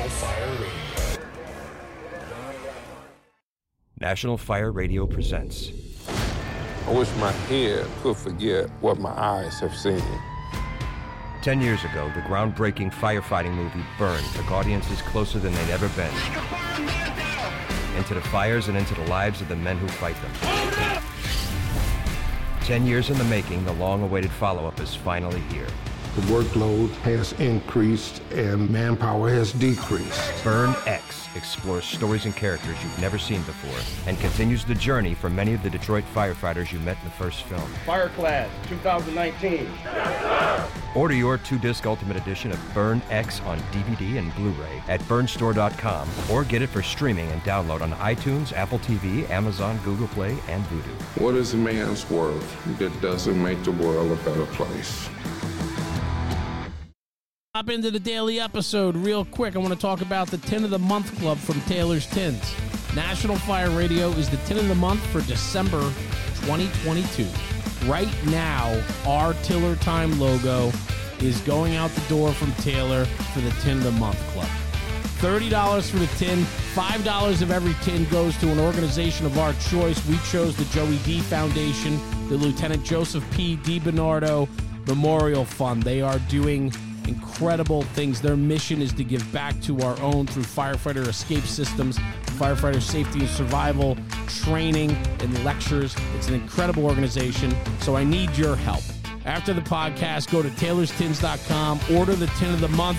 National Fire Radio. National Fire Radio presents. I wish my head could forget what my eyes have seen. Ten years ago, the groundbreaking firefighting movie Burn took audiences closer than they'd ever been. Into the fires and into the lives of the men who fight them. Ten years in the making, the long awaited follow up is finally here. The workload has increased and manpower has decreased. Burn X explores stories and characters you've never seen before and continues the journey for many of the Detroit firefighters you met in the first film. Fireclass 2019. Order your two disc Ultimate Edition of Burn X on DVD and Blu ray at burnstore.com or get it for streaming and download on iTunes, Apple TV, Amazon, Google Play, and Vudu. What is a man's worth that doesn't make the world a better place? Into the daily episode real quick. I want to talk about the Tin of the Month Club from Taylor's Tins. National Fire Radio is the Tin of the Month for December 2022. Right now, our Tiller Time logo is going out the door from Taylor for the Tin of the Month Club. $30 for the tin, $5 of every tin goes to an organization of our choice. We chose the Joey D Foundation, the Lieutenant Joseph P. DiBernardo Memorial Fund. They are doing incredible things. Their mission is to give back to our own through firefighter escape systems, firefighter safety and survival training and lectures. It's an incredible organization, so I need your help. After the podcast, go to taylorstins.com, order the tin of the month.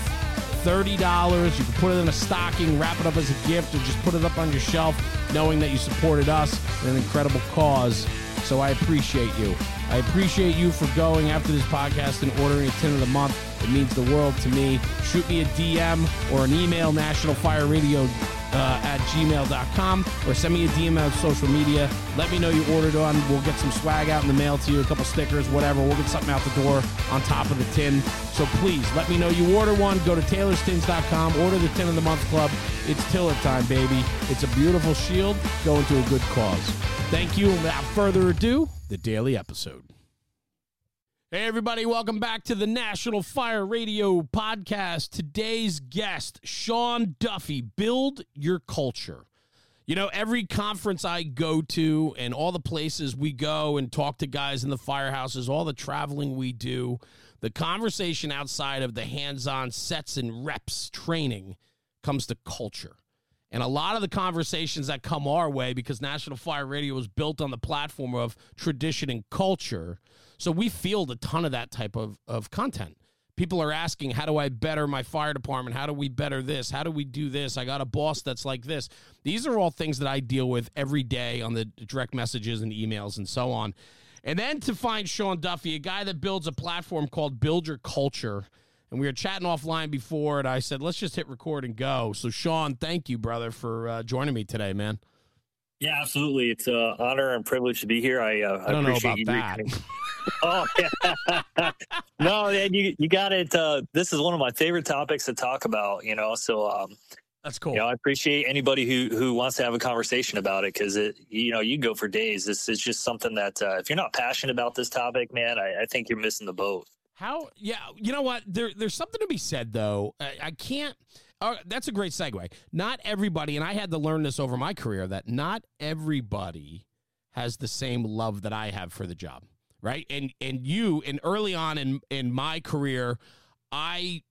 $30. You can put it in a stocking, wrap it up as a gift, or just put it up on your shelf, knowing that you supported us in an incredible cause. So I appreciate you. I appreciate you for going after this podcast and ordering a tin of the month. It means the world to me. Shoot me a DM or an email, National Fire Radio uh, at gmail.com, or send me a DM on social media. Let me know you ordered on. We'll get some swag out in the mail to you, a couple stickers, whatever. We'll get something out the door on top of the tin. So please let me know you order one. Go to taylorstins.com, order the Tin of the Month Club. It's Tiller time, baby. It's a beautiful shield going to a good cause. Thank you. Without further ado, the daily episode. Hey, everybody, welcome back to the National Fire Radio podcast. Today's guest, Sean Duffy, Build Your Culture. You know, every conference I go to and all the places we go and talk to guys in the firehouses, all the traveling we do, the conversation outside of the hands on sets and reps training comes to culture. And a lot of the conversations that come our way, because National Fire Radio was built on the platform of tradition and culture, so we field a ton of that type of, of content. People are asking, how do I better my fire department? How do we better this? How do we do this? I got a boss that's like this. These are all things that I deal with every day on the direct messages and emails and so on. And then to find Sean Duffy, a guy that builds a platform called Build Your Culture. And we were chatting offline before, and I said, let's just hit record and go. So, Sean, thank you, brother, for uh, joining me today, man. Yeah, absolutely. It's an honor and privilege to be here. I, uh, I don't know appreciate about that. oh, yeah. no, man, you you got it. Uh, this is one of my favorite topics to talk about. You know, so um, That's cool. you know, I appreciate anybody who who wants to have a conversation about it because it, you know, you go for days. This is just something that uh, if you're not passionate about this topic, man, I, I think you're missing the boat. How? Yeah, you know what? There, there's something to be said though. I, I can't. Uh, that's a great segue. Not everybody, and I had to learn this over my career that not everybody has the same love that I have for the job, right? And and you, and early on in in my career, I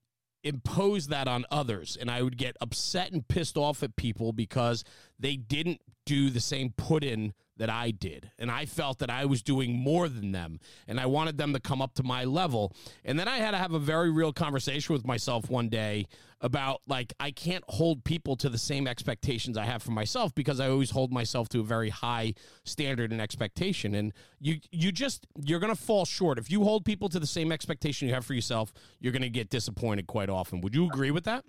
imposed that on others, and I would get upset and pissed off at people because they didn't do the same put in that I did. And I felt that I was doing more than them and I wanted them to come up to my level. And then I had to have a very real conversation with myself one day about like I can't hold people to the same expectations I have for myself because I always hold myself to a very high standard and expectation. And you you just you're going to fall short. If you hold people to the same expectation you have for yourself, you're going to get disappointed quite often. Would you agree with that?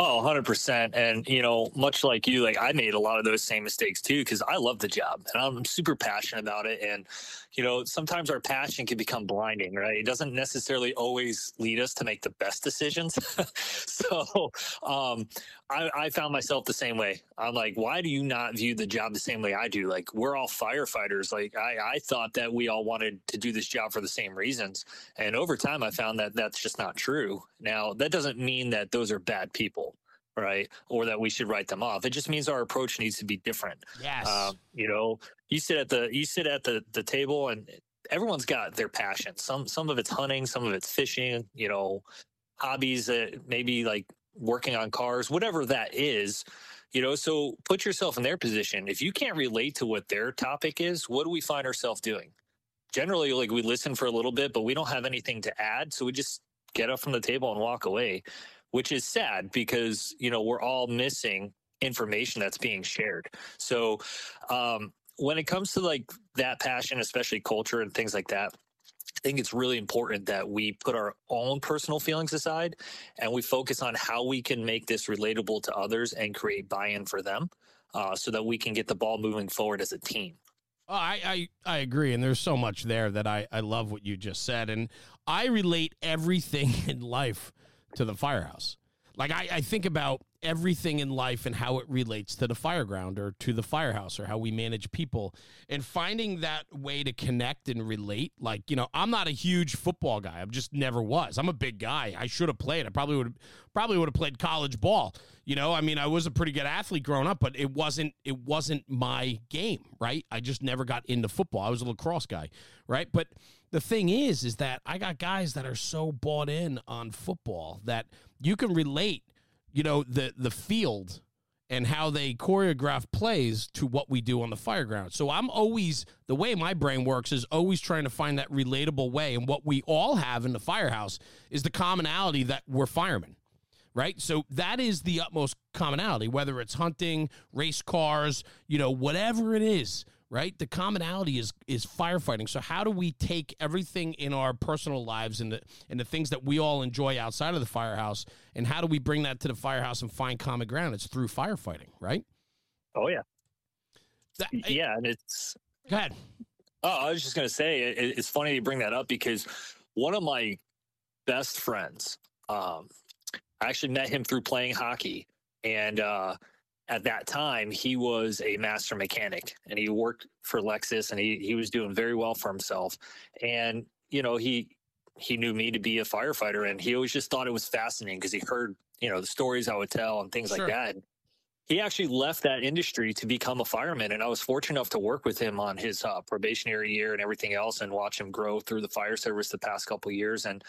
Oh, 100%. And, you know, much like you, like I made a lot of those same mistakes too, because I love the job and I'm super passionate about it. And, you know, sometimes our passion can become blinding, right? It doesn't necessarily always lead us to make the best decisions. so um, I, I found myself the same way. I'm like, why do you not view the job the same way I do? Like, we're all firefighters. Like, I, I thought that we all wanted to do this job for the same reasons. And over time, I found that that's just not true. Now, that doesn't mean that those are bad people right? Or that we should write them off. It just means our approach needs to be different. Yes. Um, you know, you sit at the you sit at the the table and everyone's got their passion. Some some of it's hunting, some of it's fishing, you know, hobbies that maybe like working on cars, whatever that is. You know, so put yourself in their position. If you can't relate to what their topic is, what do we find ourselves doing? Generally, like we listen for a little bit, but we don't have anything to add. So we just get up from the table and walk away, which is sad because, you know, we're all missing information that's being shared. So, um, when it comes to like that passion, especially culture and things like that, I think it's really important that we put our own personal feelings aside and we focus on how we can make this relatable to others and create buy-in for them, uh, so that we can get the ball moving forward as a team. Oh, I, I, I agree. And there's so much there that I, I love what you just said. And I relate everything in life to the firehouse. Like I, I think about everything in life and how it relates to the fireground or to the firehouse or how we manage people. And finding that way to connect and relate like you know i'm not a huge football guy. I just never was. I'm a big guy. I should have played. I probably would probably would have played college ball. You know i mean i was a pretty good athlete growing up but it wasn't it wasn't my game right? I just never got into football. I was a lacrosse guy right? But the thing is is that i got guys that are so bought in on football that you can relate you know the the field and how they choreograph plays to what we do on the fireground. So I'm always the way my brain works is always trying to find that relatable way and what we all have in the firehouse is the commonality that we're firemen. Right? So that is the utmost commonality whether it's hunting, race cars, you know, whatever it is right? The commonality is is firefighting. So how do we take everything in our personal lives and the and the things that we all enjoy outside of the firehouse, and how do we bring that to the firehouse and find common ground? It's through firefighting, right? Oh yeah, that, yeah, and it's. Go ahead. Oh, I was just gonna say it, it's funny you bring that up because one of my best friends, um, I actually met him through playing hockey, and uh, at that time he was a master mechanic and he worked for Lexus and he he was doing very well for himself. And you know he he knew me to be a firefighter and he always just thought it was fascinating because he heard you know the stories I would tell and things sure. like that. He actually left that industry to become a fireman and i was fortunate enough to work with him on his uh, probationary year and everything else and watch him grow through the fire service the past couple years. And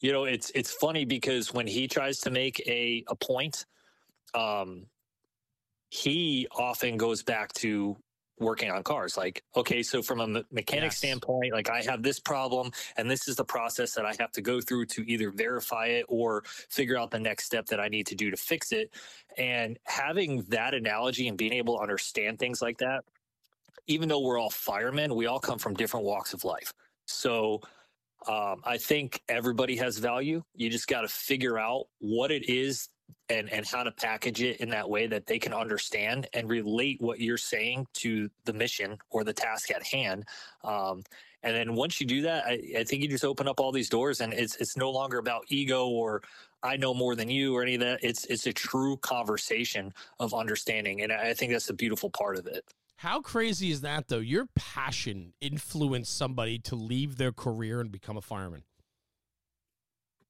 you know it's it's funny because when he tries to make a a point um he often goes back to working on cars like okay so from a mechanic yes. standpoint like i have this problem and this is the process that i have to go through to either verify it or figure out the next step that i need to do to fix it. And having that analogy and being able to understand things like that even though we're all firemen we all come from different walks of life. So um, i think everybody has value. You just got to figure out what it is and and how to package it in that way that they can understand and relate what you're saying to the mission or the task at hand. Um, and then once you do that I, I, think you just open up all these doors and it's it's no longer about ego or i know more than you or any of that. It's it's a true conversation of understanding. And i think that's the beautiful part of it. How crazy is that though? Your passion influenced somebody to leave their career and become a fireman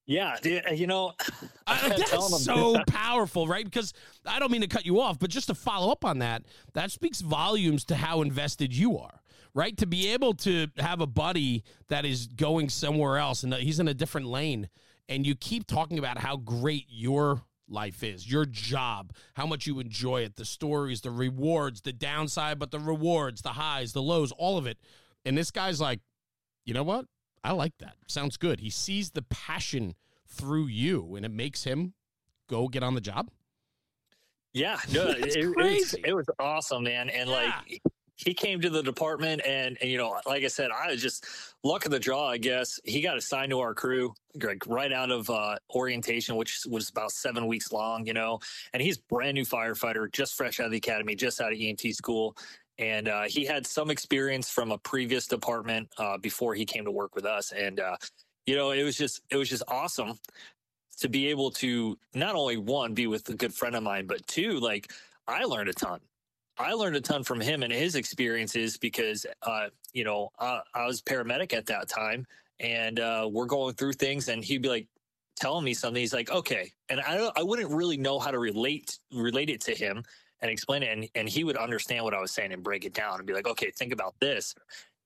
yeah, you know, uh, that's so powerful, right? Because I don't mean to cut you off, but just to follow up on that, that speaks volumes to how invested you are, right? To be able to have a buddy that is going somewhere else and he's in a different lane, and you keep talking about how great your life is, your job, how much you enjoy it, the stories, the rewards, the downside, but the rewards, the highs, the lows, all of it. And this guy's like, you know what? I like that. Sounds good. He sees the passion through you, and it makes him go get on the job. Yeah, no, it, it, was, it, was, awesome, man. And yeah. like he came to the department, and, and you know, like I said, I was just luck of the draw, I guess. He got assigned to our crew like right out of uh, orientation, which was about seven weeks long, you know. And he's brand new firefighter, just fresh out of the academy, just out of EMT school and uh, he had some experience from a previous department uh, before he came to work with us. And uh, you know it was just it was just awesome to be able to not only one be with a good friend of mine but two like i learned a ton. I learned a ton from him and his experiences because uh, you know i was paramedic at that time and uh, we're going through things and he'd be like telling me something. He's like, okay, and I I wouldn't really know how to relate relate it to him and explain it, and and he would understand what I was saying and break it down and be like, okay, think about this.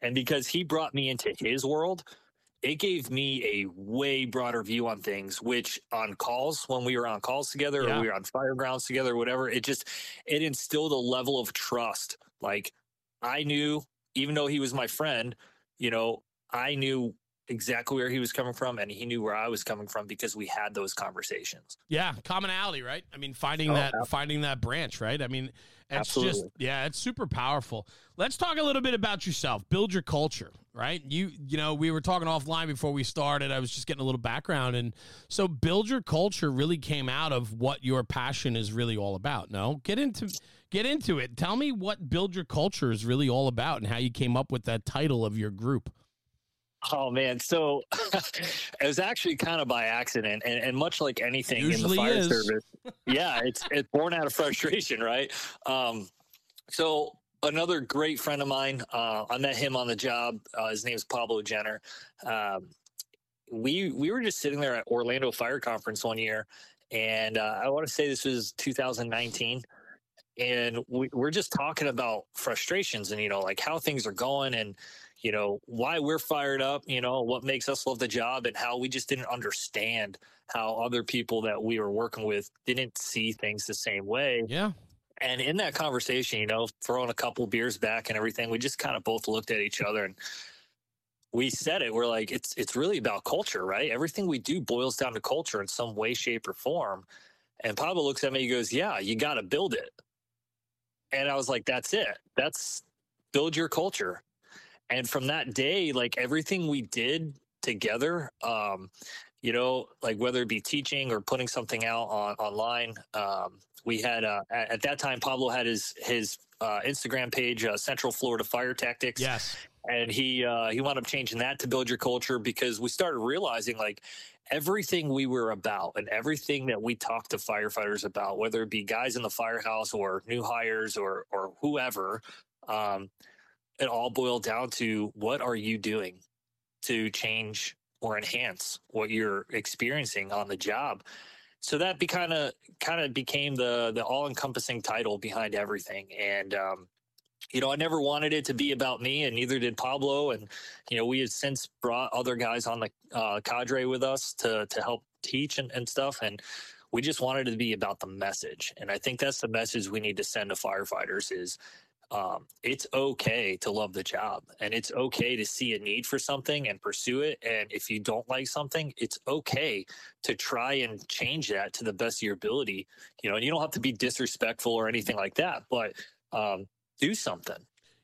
And because he brought me into his world, it gave me a way broader view on things which on calls when we were on calls together Yeah. or we were on fire grounds together whatever it just it instilled a level of trust like i knew even though he was my friend you know i knew exactly where he was coming from and he knew where i was coming from because we had those conversations Yeah, commonality, right? I mean, finding Oh, that ab- finding that branch, right? I mean, it's just Absolutely. yeah, it's super powerful. Let's talk a little bit about yourself. Build your culture, right? You you know, we were talking offline before we started. I was just getting a little background and so build your culture really came out of what your passion is really all about. No? Get into get into it. Tell me what build your culture is really all about and how you came up with that title of your group. Oh man. So it was actually kind of by accident and, and much like anything Usually in the fire is. service yeah it's it's born out of frustration right? Um so another great friend of mine uh i met him on the job uh, his name is pablo jenner. Um we we were just sitting there at orlando fire conference one year and uh, i want to say this was 2019 and we, we're just talking about frustrations and you know like how things are going and you know why we're fired up you know what makes us love the job and how we just didn't understand how other people that we were working with didn't see things the same way. Yeah. and in that conversation you know throwing a couple beers back and everything we just kind of both looked at each other and we said it we're like it's it's really about culture right? Everything we do boils down to culture in some way shape or form. And pablo looks at me he goes yeah you got to build it. And i was like that's it. That's build your culture and from that day like everything we did together um you know like whether it be teaching or putting something out on online um we had uh at, at that time pablo had his his uh, instagram page uh, central florida fire tactics Yes. and he uh, he wound up changing that to build your culture because we started realizing like everything we were about and everything that we talked to firefighters about, whether it be guys in the firehouse or new hires or or whoever, um, it all boiled down to what are you doing to change or enhance what you're experiencing on the job. So that be kind of kind of became the the all encompassing title behind everything, and um, you know, I never wanted it to be about me, and neither did Pablo. And you know, we have since brought other guys on the uh, cadre with us to to help teach and, and stuff, and we just wanted it to be about the message. And I think that's the message we need to send to firefighters: is um, it's okay to love the job, and it's okay to see a need for something and pursue it. And if you don't like something, it's okay to try and change that to the best of your ability. You know, and you don't have to be disrespectful or anything like that, but um, do something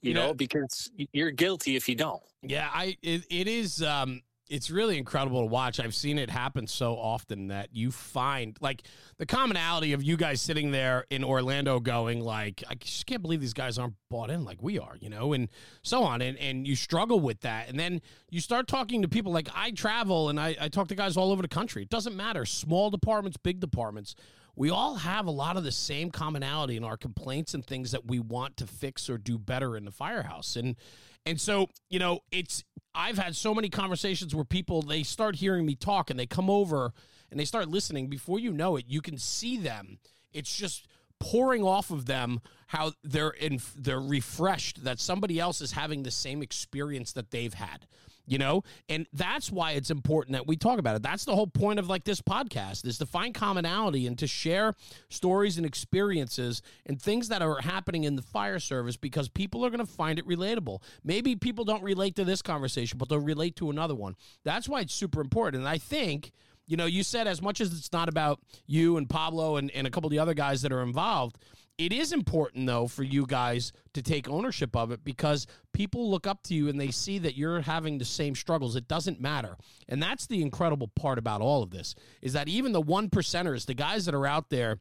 you You know, know- because you're guilty if you don't Yeah, I it, it is um it's really incredible to watch. I've seen it happen so often that you find like the commonality of you guys sitting there in Orlando going like I just can't believe these guys aren't bought in like we are, you know, and so on and and you struggle with that and then you start talking to people like I travel and I, I talk to guys all over the country. It doesn't matter, small departments, big departments. We all have a lot of the same commonality in our complaints and things that we want to fix or do better in the firehouse. And and so, you know, it's I've had so many conversations where people they start hearing me talk and they come over and they start listening. Before you know it, you can see them. It's just pouring off of them how they're in they're refreshed that somebody else is having the same experience that they've had you know? And that's why it's important that we talk about it. That's the whole point of like this podcast is to find commonality and to share stories and experiences and things that are happening in the fire service because people are going to find it relatable. Maybe people don't relate to this conversation but they'll relate to another one. That's why it's super important. And i think you know you said as much as it's not about you and pablo and, and a couple of the other guys that are involved it is important though for you guys to take ownership of it because people look up to you and they see that you're having the same struggles. It doesn't matter. And that's the incredible part about all of this is that even the one percenters the guys that are out there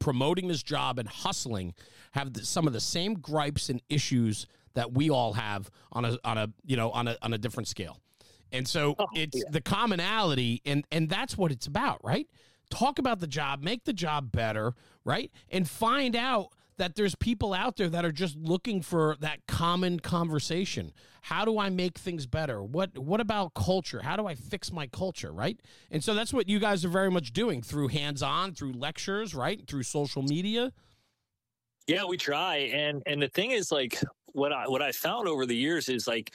promoting this job and hustling have the, some of the same gripes and issues that we all have on a on a you know on a on a different scale. And so Oh, it's yeah. the commonality and and that's what it's about right talk about the job make the job better right and find out that there's people out there that are just looking for that common conversation. How do I make things better? What what about culture? How do I fix my culture, right? And so that's what you guys are very much doing through hands-on, through lectures, right? Through social media. Yeah, we try. And and the thing is like what I what I found over the years is like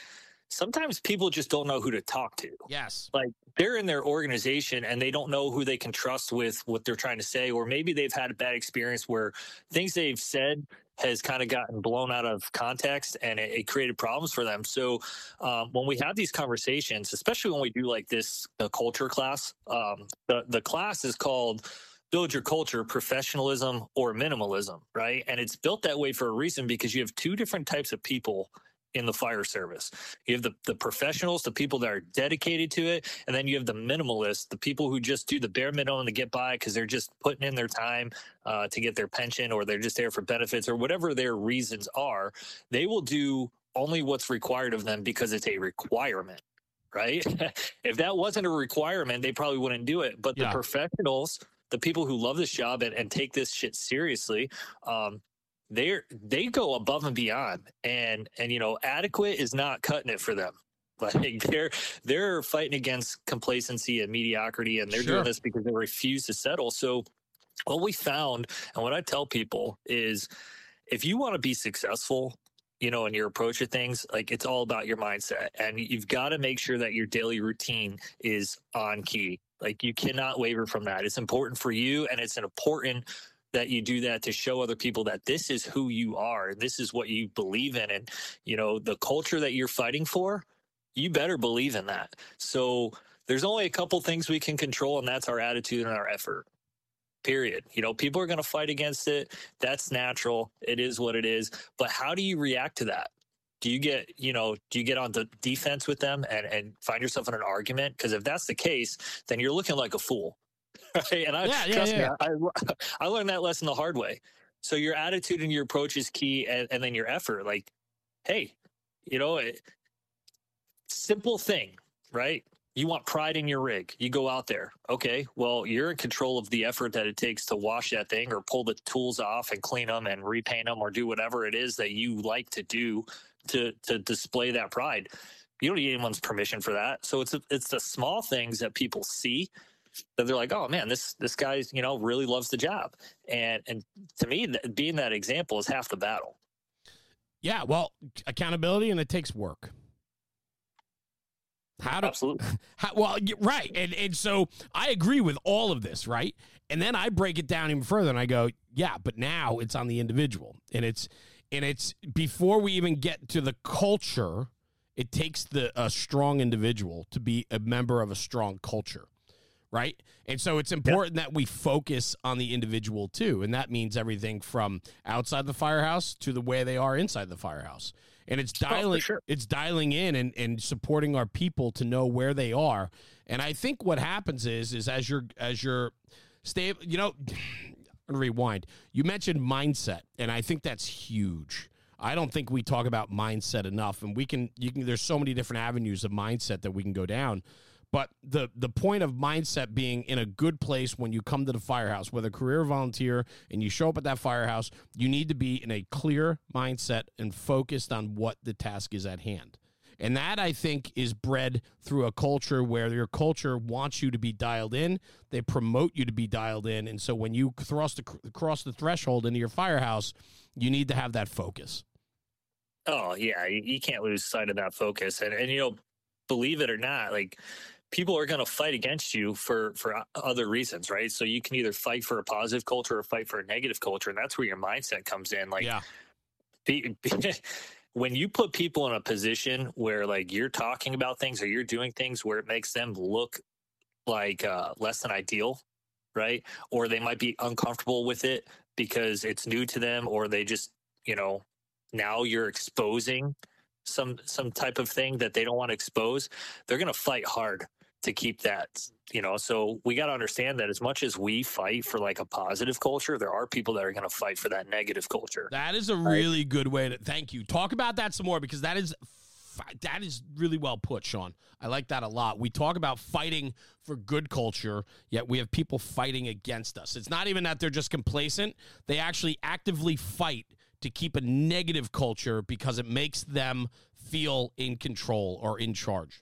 sometimes people just don't know who to talk to. Yes. Like they're in their organization and they don't know who they can trust with what they're trying to say, or maybe they've had a bad experience where things they've said has kind of gotten blown out of context and it, it created problems for them. So um, when we have these conversations, especially when we do like this the culture class, um, the the class is called build your culture professionalism or minimalism right and it's built that way for a reason because you have two different types of people in the fire service. You have the, the professionals, the people that are dedicated to it, and then you have the minimalists, the people who just do the bare minimum to get by because they're just putting in their time uh, to get their pension or they're just there for benefits or whatever their reasons are. They will do only what's required of them because it's a requirement. Right. if that wasn't a requirement, they probably wouldn't do it. But yeah. the professionals, the people who love this job and, and take this shit seriously, um, they they go above and beyond and and you know adequate is not cutting it for them. Like they're they're fighting against complacency and mediocrity and they're sure. doing this because they refuse to settle. So what we found and what i tell people is if you want to be successful you know in your approach to things like it's all about your mindset and you've got to make sure that your daily routine is on key. Like you cannot waver from that. It's important for you and it's an important that you do that to show other people that this is who you are this is what you believe in and you know the culture that you're fighting for you better believe in that. So there's only a couple things we can control and that's our attitude and our effort. Period. You know people are going to fight against it. That's natural. It is what it is. But how do you react to that? Do you get you know do you get on the defense with them and and find yourself in an argument? Because if that's the case then you're looking like a fool right? And I yeah, trust yeah, yeah. me, I, I learned that lesson the hard way. So your attitude and your approach is key, and, and then your effort. Like, hey, you know, it, simple thing, right? You want pride in your rig. You go out there. Okay, well, you're in control of the effort that it takes to wash that thing or pull the tools off and clean them and repaint them or do whatever it is that you like to do to to display that pride. You don't need anyone's permission for that. So it's a, it's the small things that people see that they're like, oh man, this this guy, you know, really loves the job. And and to me, th- being that example is half the battle. Yeah, well, accountability and it takes work. How do absolutely? How, well, right, and and so I agree with all of this, right? And then I break it down even further, and I go, yeah, but now it's on the individual, and it's and it's before we even get to the culture. It takes the a strong individual to be a member of a strong culture right? And so it's important yep. that we focus on the individual too. And that means everything from outside the firehouse to the way they are inside the firehouse. And it's oh, dialing oh, sure. it's dialing in and, and supporting our people to know where they are. And I think what happens is is as you're as you're stay you know rewind. You mentioned mindset, and I think that's huge. I don't think we talk about mindset enough, and we can. You can. There's so many different avenues of mindset that we can go down. But the the point of mindset being in a good place when you come to the firehouse, whether career volunteer and you show up at that firehouse, you need to be in a clear mindset and focused on what the task is at hand. And that I think is bred through a culture where your culture wants you to be dialed in. They promote you to be dialed in. And so when you thrust across the threshold into your firehouse, you need to have that focus. Oh yeah, you can't lose sight of that focus. And and you know, believe it or not, like people are going to fight against you for for other reasons right so you can either fight for a positive culture or fight for a negative culture and that's where your mindset comes in like yeah. be, be, when you put people in a position where like you're talking about things or you're doing things where it makes them look like uh, less than ideal right or they might be uncomfortable with it because it's new to them or they just you know now you're exposing some some type of thing that they don't want to expose they're going to fight hard to keep that you know so we got to understand that as much as we fight for like a positive culture there are people that are going to fight for that negative culture that is a really good way to thank you talk about that some more because that is that is really well put, Sean. I like that a lot. We talk about fighting for good culture, yet we have people fighting against us. It's not even that they're just complacent; they actually actively fight to keep a negative culture because it makes them feel in control or in charge.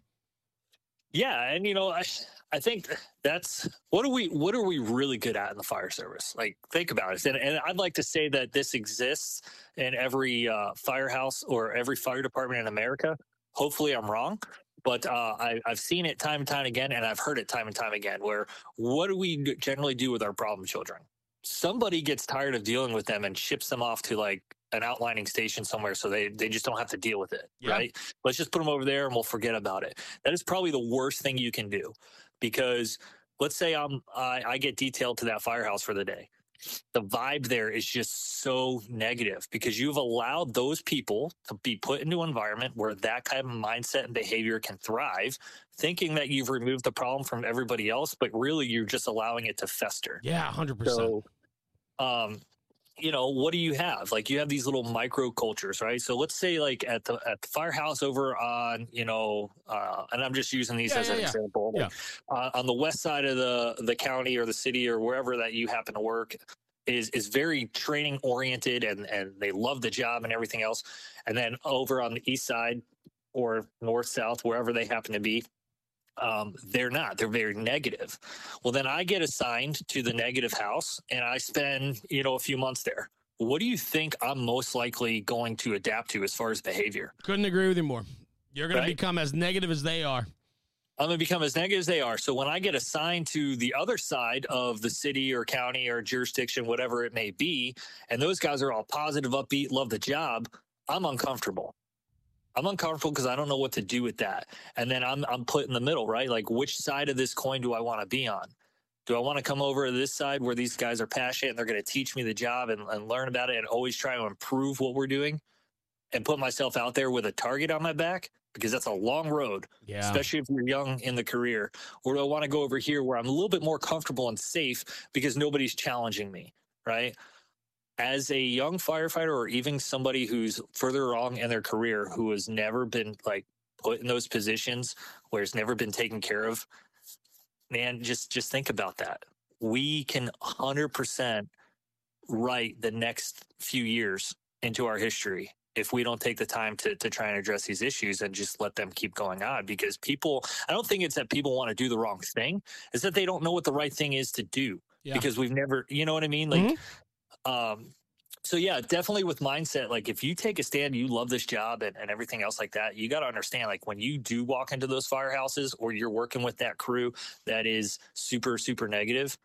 Yeah, and you know, I I think that's what are we what are we really good at in the fire service? Like think about it. And, and I'd like to say that this exists in every uh, firehouse or every fire department in America. Hopefully, I'm wrong, but uh, I, have seen it time and time again, and I've heard it time and time again. Where what do we generally do with our problem children? Somebody gets tired of dealing with them and ships them off to like an outlining station somewhere so they, they just don't have to deal with it yeah. right let's just put them over there and we'll forget about it that is probably the worst thing you can do because let's say i'm I, I get detailed to that firehouse for the day the vibe there is just so negative because you've allowed those people to be put into an environment where that kind of mindset and behavior can thrive, thinking that you've removed the problem from everybody else, but really you're just allowing it to fester. Yeah, hundred so, percent. Um, you know, what do you have? Like you have these little micro cultures, right? So let's say like at the at the firehouse over on, you know, uh, and I'm just using these yeah, as yeah, an yeah. example. Like, uh, on the west side of the the county or the city or wherever that you happen to work is is very training oriented and and they love the job and everything else. And then over on the east side or north south wherever they happen to be, um, they're not. They're very negative. Well, then I get assigned to the negative house and I spend, you know, a few months there. What do you think I'm most likely going to adapt to as far as behavior? Couldn't agree with you more. You're going right? to become as negative as they are. I'm going to become as negative as they are. So when I get assigned to the other side of the city or county or jurisdiction, whatever it may be, and those guys are all positive, upbeat, love the job, I'm uncomfortable. I'm uncomfortable because I don't know what to do with that. And then I'm I'm put in the middle, right? Like which side of this coin do I want to be on? Do I want to come over to this side where these guys are passionate and they're going to teach me the job and, and learn about it and always try to improve what we're doing and put myself out there with a target on my back? Because that's a long road, yeah. especially if you're young in the career. Or do I want to go over here where I'm a little bit more comfortable and safe because nobody's challenging me, right? As a young firefighter or even somebody who's further along in their career who has never been like put in those positions where it's never been taken care of man just just think about that we can 100% write the next few years into our history if we don't take the time to, to try and address these issues and just let them keep going on because people i don't think it's that people want to do the wrong thing it's that they don't know what the right thing is to do yeah. because we've never you know what i mean like mm-hmm. Um, so yeah, definitely with mindset, like if you take a stand, you love this job and, and everything else like that, you got to understand, like when you do walk into those firehouses or you're working with that crew that is super, super negative,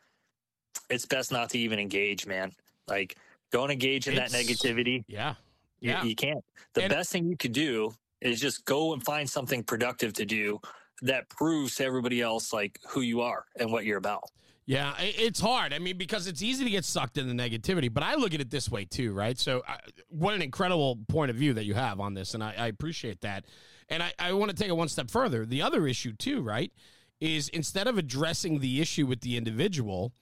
it's best not to even engage, man. Like don't engage in it's, that negativity. Yeah. Yeah. You, you can't. The and, best thing you could do is just go and find something productive to do that proves to everybody else like who you are and what you're about. Yeah, it's hard. I mean, because it's easy to get sucked in the negativity, but I look at it this way too, right? So, uh, what an incredible point of view that you have on this, and I, I appreciate that. And I, I want to take it one step further. The other issue, too, right, is instead of addressing the issue with the individual,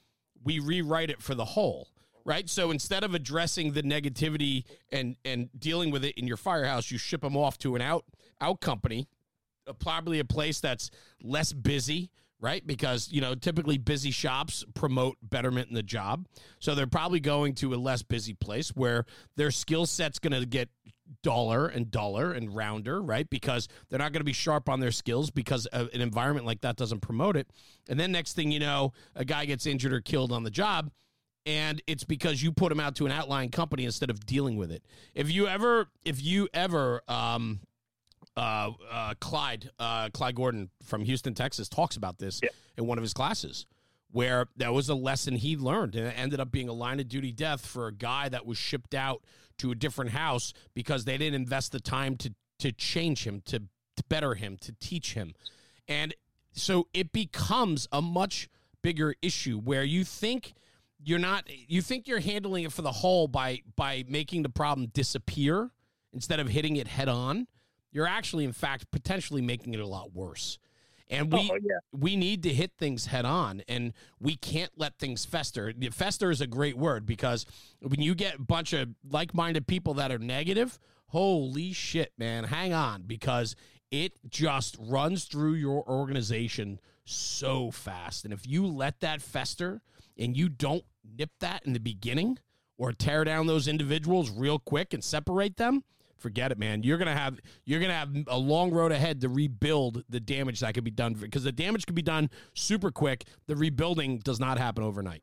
we rewrite it for the whole right? So instead of addressing the negativity and and dealing with it in your firehouse, you ship them off to an out out company, probably a place that's less busy, right? Because, you know, typically busy shops promote betterment in the job. So they're probably going to a less busy place where their skill set's going to get duller and duller and rounder, right? Because they're not going to be sharp on their skills because an environment like that doesn't promote it. And then next thing you know, a guy gets injured or killed on the job. And it's because you put him out to an outlying company instead of dealing with it. If you ever, if you ever, um, uh, uh, Clyde, uh, Clyde Gordon from Houston, Texas, talks about this yeah. in one of his classes, where that was a lesson he learned, and it ended up being a line of duty death for a guy that was shipped out to a different house because they didn't invest the time to to change him, to, to better him, to teach him, and so it becomes a much bigger issue where you think you're not you think you're handling it for the whole by by making the problem disappear instead of hitting it head on you're actually, in fact, potentially making it a lot worse. And we oh, yeah. we need to hit things head on, and we can't let things fester. Fester is a great word because when you get a bunch of like minded people that are negative, holy shit, man, hang on because it just runs through your organization so fast. And if you let that fester and you don't nip that in the beginning or tear down those individuals real quick and separate them, forget it, man. You're gonna have you're gonna have a long road ahead to rebuild the damage that could be done because the damage could be done super quick. The rebuilding does not happen overnight.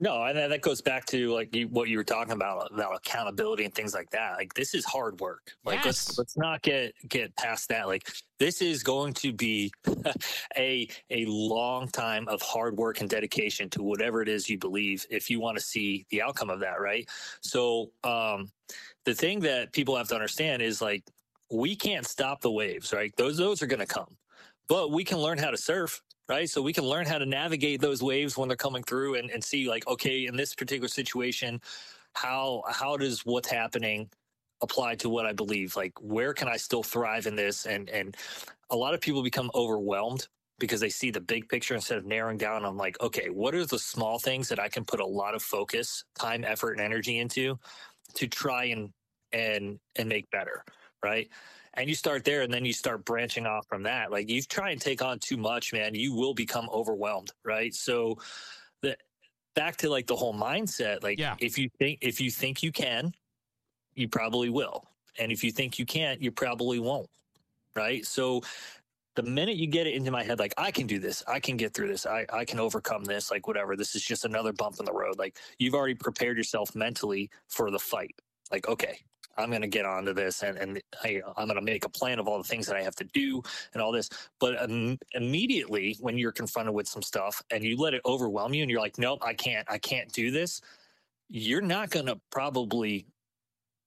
No, and that goes back to like you, what you were talking about about accountability and things like that. Like this is hard work. Like yes. let's let's not get get past that. Like this is going to be a a long time of hard work and dedication to whatever it is you believe if you want to see the outcome of that, right? So um the thing that people have to understand is like we can't stop the waves, right? Those those are going to come. But we can learn how to surf right? So we can learn how to navigate those waves when they're coming through and, and see like, okay, in this particular situation, how how does what's happening apply to what I believe? Like where can I still thrive in this? And and a lot of people become overwhelmed because they see the big picture instead of narrowing down on like, okay, what are the small things that I can put a lot of focus, time, effort, and energy into to try and and and make better, right? and you start there and then you start branching off from that like you try and take on too much man you will become overwhelmed right so the back to like the whole mindset like yeah. if you think if you think you can you probably will and if you think you can't you probably won't right so the minute you get it into my head like i can do this i can get through this i, I can overcome this like whatever this is just another bump in the road like you've already prepared yourself mentally for the fight like okay I'm going to get onto this and, and I, am going to make a plan of all the things that I have to do and all this. But um, immediately when you're confronted with some stuff and you let it overwhelm you and you're like, nope, I can't, I can't do this. You're not going to probably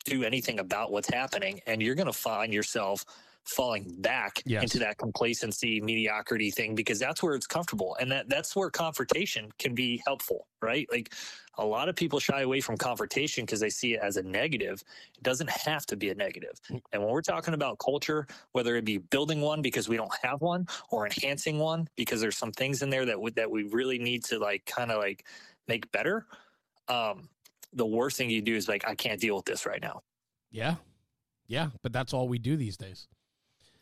do anything about what's happening. And you're going to find yourself falling back yes. into that complacency mediocrity thing because that's where it's comfortable. And that that's where confrontation can be helpful right? Like a lot of people shy away from confrontation because they see it as a negative. It doesn't have to be a negative. Mm. and when we're talking about culture whether it be building one because we don't have one or enhancing one because there's some things in there that would that we really need to like kind of like make better um the worst thing you do is like i can't deal with this right now. Yeah. Yeah. But that's all we do these days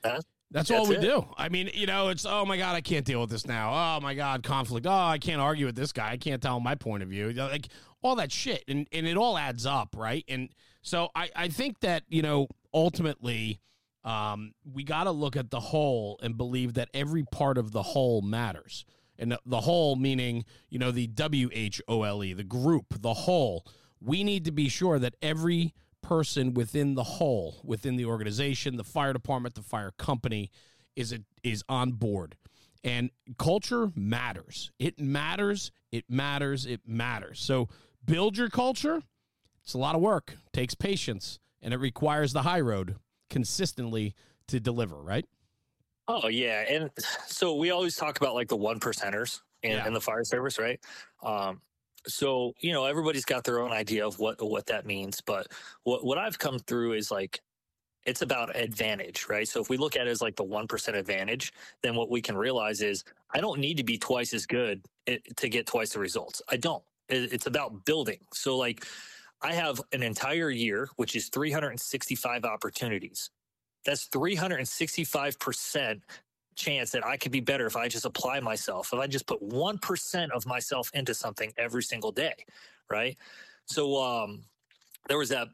that's, that's, all we it. do. I mean, you know, it's oh my god, I can't deal with this now. Oh my god, conflict. Oh, I can't argue with this guy. I can't tell him my point of view. Like all that shit, and and it all adds up, right? And so I I think that you know ultimately. Um, we got to look at the whole and believe that every part of the whole matters. And the, the whole meaning, you know, the W H O L E, the group, the whole. We need to be sure that every person within the whole, within the organization, the fire department, the fire company, is it is on board. And culture matters. It matters. It matters. It matters. So build your culture. It's a lot of work. Takes patience, and it requires the high road consistently to deliver. Right? Oh yeah, and so we always talk about like the one percenters in, yeah. in the fire service, right? Um, so you know everybody's got their own idea of what what that means but what what i've come through is like it's about advantage right? So if we look at it as like the 1% advantage then what we can realize is i don't need to be twice as good to get twice the results. I don't. It's about building. So like i have an entire year which is 365 opportunities. That's 365% chance that I could be better if I just apply myself, if I just put 1% of myself into something every single day. Right. So, um, there was that,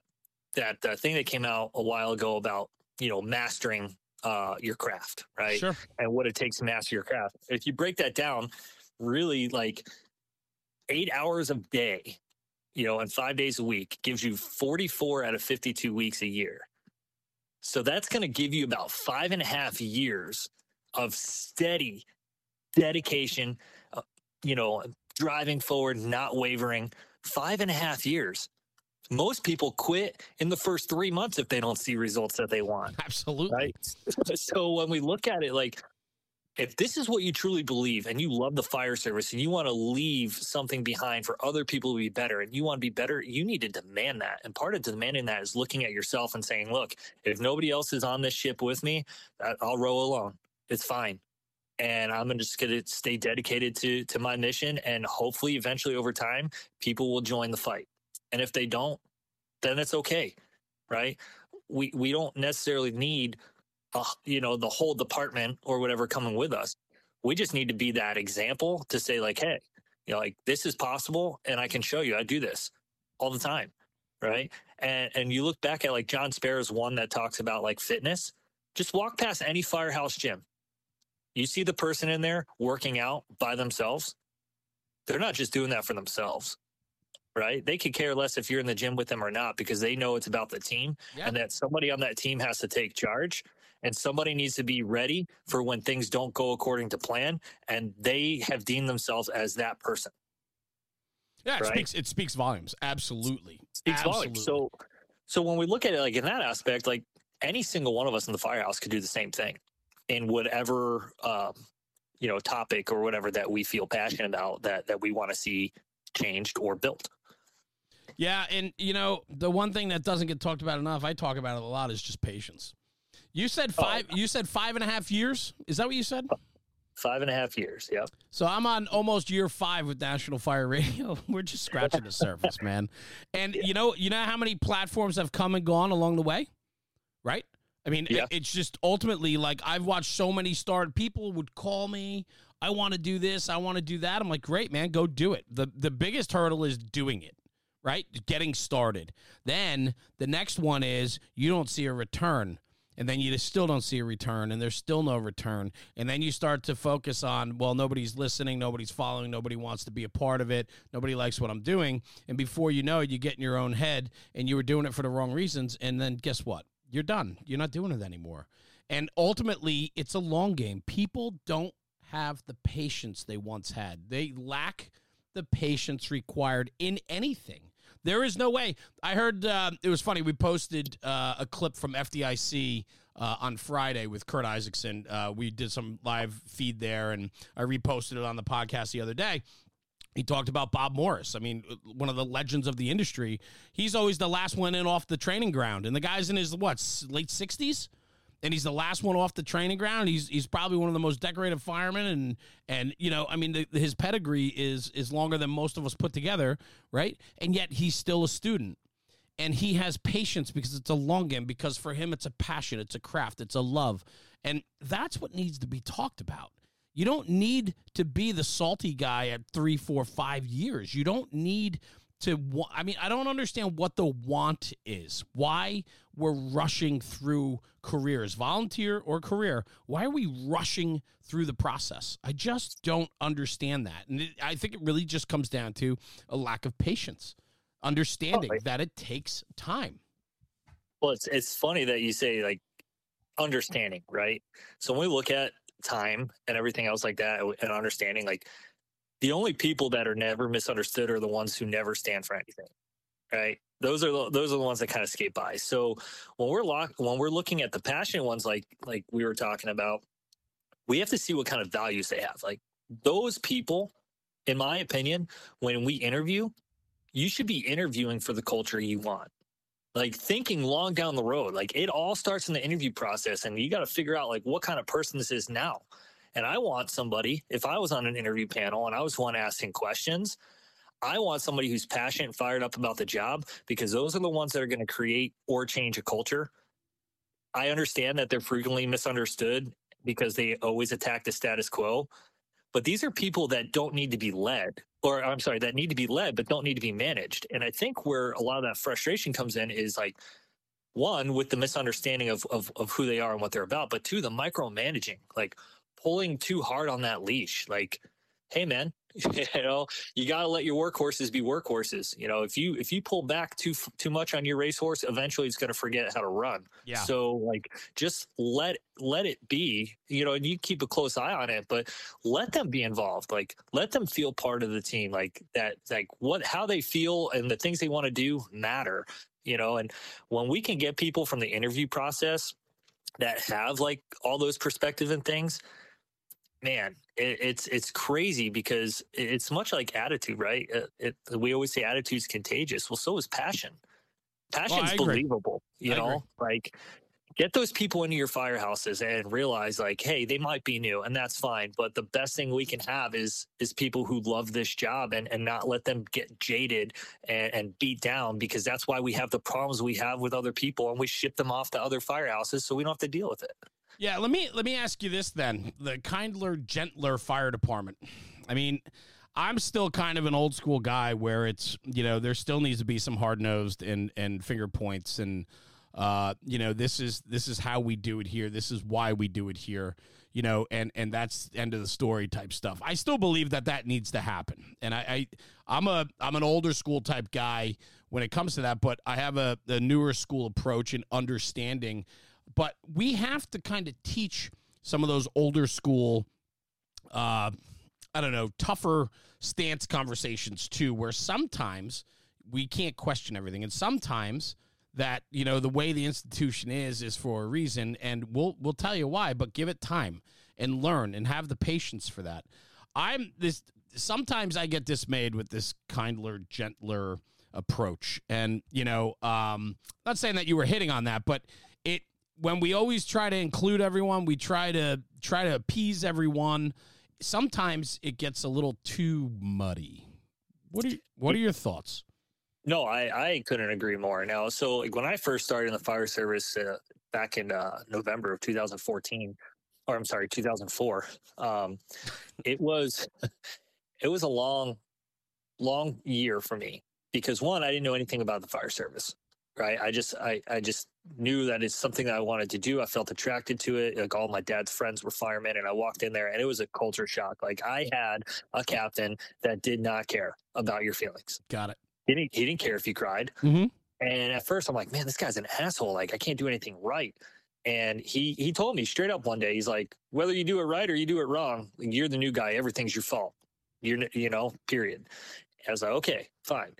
that uh, thing that came out a while ago about, you know, mastering, uh, your craft, right? Sure. And what it takes to master your craft. If you break that down, really like eight hours a day, you know, and five days a week gives you 44 out of 52 weeks a year. So that's going to give you about five and a half years of steady dedication, uh, you know, driving forward, not wavering. Five and a half years. Most people quit in the first three months if they don't see results that they want. Absolutely. Right. So when we look at it, like, if this is what you truly believe and you love the fire service and you want to leave something behind for other people to be better and you want to be better, you need to demand that. And part of demanding that is looking at yourself and saying, look, if nobody else is on this ship with me, I'll row alone it's fine. And I'm just going to stay dedicated to to my mission, and hopefully, eventually, over time, people will join the fight. And if they don't, then it's okay, right? we we don't necessarily need uh, you know the whole department or whatever coming with us we just need to be that example to say like hey you know like this is possible and i can show you i do this all the time right and and you look back at like john sparrow's one that talks about like fitness just walk past any firehouse gym you see the person in there working out by themselves they're not just doing that for themselves right they could care less if you're in the gym with them or not because they know it's about the team Yeah. and that somebody on that team has to take charge and somebody needs to be ready for when things don't go according to plan and they have deemed themselves as that person Yeah, it Right. speaks it speaks volumes. Absolutely. speaks Absolutely. volumes so so when we look at it like in that aspect like any single one of us in the firehouse could do the same thing in whatever um, you know topic or whatever that we feel passionate about that that we want to see changed or built Yeah, and you know, the one thing that doesn't get talked about enough, I talk about it a lot, is just patience. You said Oh. five you said five and a half years? Is that what you said? five and a half years yep So I'm on almost year five with National Fire Radio. We're just scratching the surface, man. And you know, you know how many platforms have come and gone along the way, right? I mean, Yeah. it's just ultimately like I've watched so many start. People would call me. I want to do this. I want to do that. I'm like, great, man, go do it. the The biggest hurdle is doing it, right? Getting started. Then the next one is you don't see a return and then you just still don't see a return and there's still no return and then you start to focus on well nobody's listening nobody's following nobody wants to be a part of it nobody likes what i'm doing and before you know it you get in your own head and you were doing it for the wrong reasons and then guess what you're done you're not doing it anymore and ultimately it's a long game people don't have the patience they once had they lack the patience required in anything there is no way. I heard uh, it was funny. We posted uh, a clip from FDIC uh, on Friday with Kurt Isaacson. Uh, we did some live feed there, and I reposted it on the podcast the other day. He talked about Bob Morris. I mean, one of the legends of the industry. He's always the last one in off the training ground, and the guy's in his what late sixties and he's the last one off the training ground. He's he's probably one of the most decorated firemen, and and you know, I mean, the, his pedigree is is longer than most of us put together, right? And yet he's still a student, and he has patience because it's a long game. Because for him, it's a passion, it's a craft, it's a love, and that's what needs to be talked about. You don't need to be the salty guy at three, four, five years. You don't need to. wa- I mean, I don't understand what the want is. Why we're rushing through careers, volunteer or career. Why are we rushing through the process? I just don't understand that, and it, I think it really just comes down to a lack of patience, understanding that it takes time. Well, it's it's funny that you say like understanding, right? So when we look at time and everything else like that, and understanding, like the only people that are never misunderstood are the ones who never stand for anything, right? Those are the, those are the ones that kind of skate by. So when we're lock, when we're looking at the passionate ones, like like we were talking about, we have to see what kind of values they have. Like those people, in my opinion, when we interview, you should be interviewing for the culture you want like thinking long down the road like it all starts in the interview process and you got to figure out like what kind of person this is now. And i want somebody if i was on an interview panel and i was one asking questions i want somebody who's passionate and fired up about the job because those are the ones that are going to create or change a culture. I understand that they're frequently misunderstood because they always attack the status quo but these are people that don't need to be led or i'm sorry that need to be led but don't need to be managed. And i think where a lot of that frustration comes in is like one with the misunderstanding of, of of who they are and what they're about but two the micromanaging like pulling too hard on that leash. Like hey man you know you got to let your workhorses be workhorses you know if you if you pull back too too much on your racehorse eventually it's going to forget how to run Yeah. so like just let let it be, you know, and you keep a close eye on it, but let them be involved. Like let them feel part of the team. Like that like what how they feel and the things they want to do matter, you know, and when we can get people from the interview process that have like all those perspective and things, man, it, it's it's crazy because it's much like attitude, right? It, it, we always say attitude's contagious. Well, so is passion. Oh, Passion's agree. believable, you I agree. know, like get those people into your firehouses and realize like hey they might be new and that's fine but the best thing we can have is is people who love this job and and not let them get jaded and, and beat down because that's why we have the problems we have with other people and we ship them off to other firehouses so we don't have to deal with it yeah let me let me ask you this then the kindler gentler fire department i mean I'm still kind of an old school guy where it's you know there still needs to be some hard nosed and and finger points and uh, you know, this is this is how we do it here. This is why we do it here. You know, and and that's end of the story type stuff. I still believe that that needs to happen, and I, I I'm a I'm an older school type guy when it comes to that, but I have a, a newer school approach and understanding. But we have to kind of teach some of those older school, uh, I don't know, tougher stance conversations too, where sometimes we can't question everything, and sometimes that you know the way the institution is is for a reason. And we'll we'll tell you why but give it time and learn and have the patience for that. I'm this sometimes i get dismayed with this kindler gentler approach. And you know um not saying that you were hitting on that but it when we always try to include everyone we try to try to appease everyone sometimes it gets a little too muddy what are you, what are your thoughts no, I, I couldn't agree more. Now, so like when I first started in the fire service uh, back in uh, November of 2014, or I'm sorry, 2004, um, it was it was a long, long year for me because one, I didn't know anything about the fire service. Right, I just I I just knew that it's something that I wanted to do. I felt attracted to it. Like all my dad's friends were firemen, and I walked in there, and it was a culture shock. Like I had a captain that did not care about your feelings. Got it he didn't, he didn't care if you cried. Mm-hmm. And at first, I'm like, man, this guy's an asshole. Like, I can't do anything right. And he he told me straight up one day, he's like, whether you do it right or you do it wrong, you're the new guy. Everything's your fault. You're you know, period. I was like, okay, fine.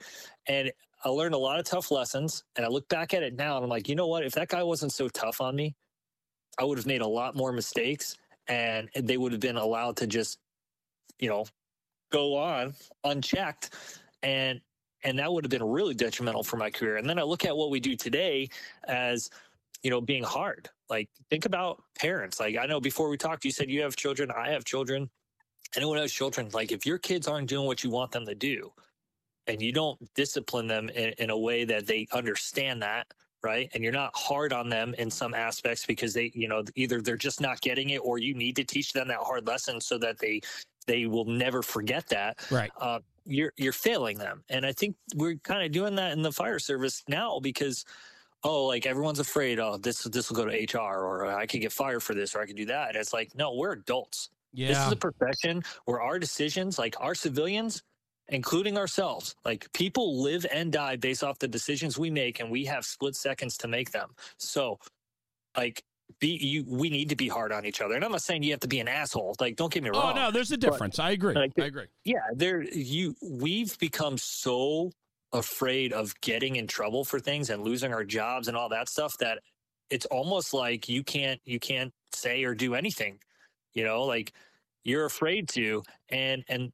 And I learned a lot of tough lessons. And I look back at it now, and I'm like, you know what? If that guy wasn't so tough on me, I would have made a lot more mistakes, and they would have been allowed to just, you know, go on unchecked. And and that would have been really detrimental for my career. And then I look at what we do today as, you know, being hard. Like think about parents. Like I know before we talked, you said you have children. I have children. Anyone has children. Like if your kids aren't doing what you want them to do, and you don't discipline them in, in a way that they understand that, right? And you're not hard on them in some aspects because they, you know, either they're just not getting it, or you need to teach them that hard lesson so that they they will never forget that. Right. Uh, you're you're failing them. And I think we're kind of doing that in the fire service now because oh, like everyone's afraid, oh, this this will go to HR or I could get fired for this or I could do that. And it's like, no, we're adults. Yeah. This is a profession where our decisions, like our civilians, including ourselves, like people live and die based off the decisions we make, and we have split seconds to make them. So, like, be you we need to be hard on each other. And I'm not saying you have to be an asshole. Like, don't get me oh, wrong. Oh no, there's a difference. But, I agree. Like, I agree. Yeah, there you we've become so afraid of getting in trouble for things and losing our jobs and all that stuff that it's almost like you can't you can't say or do anything. You know, like you're afraid to and and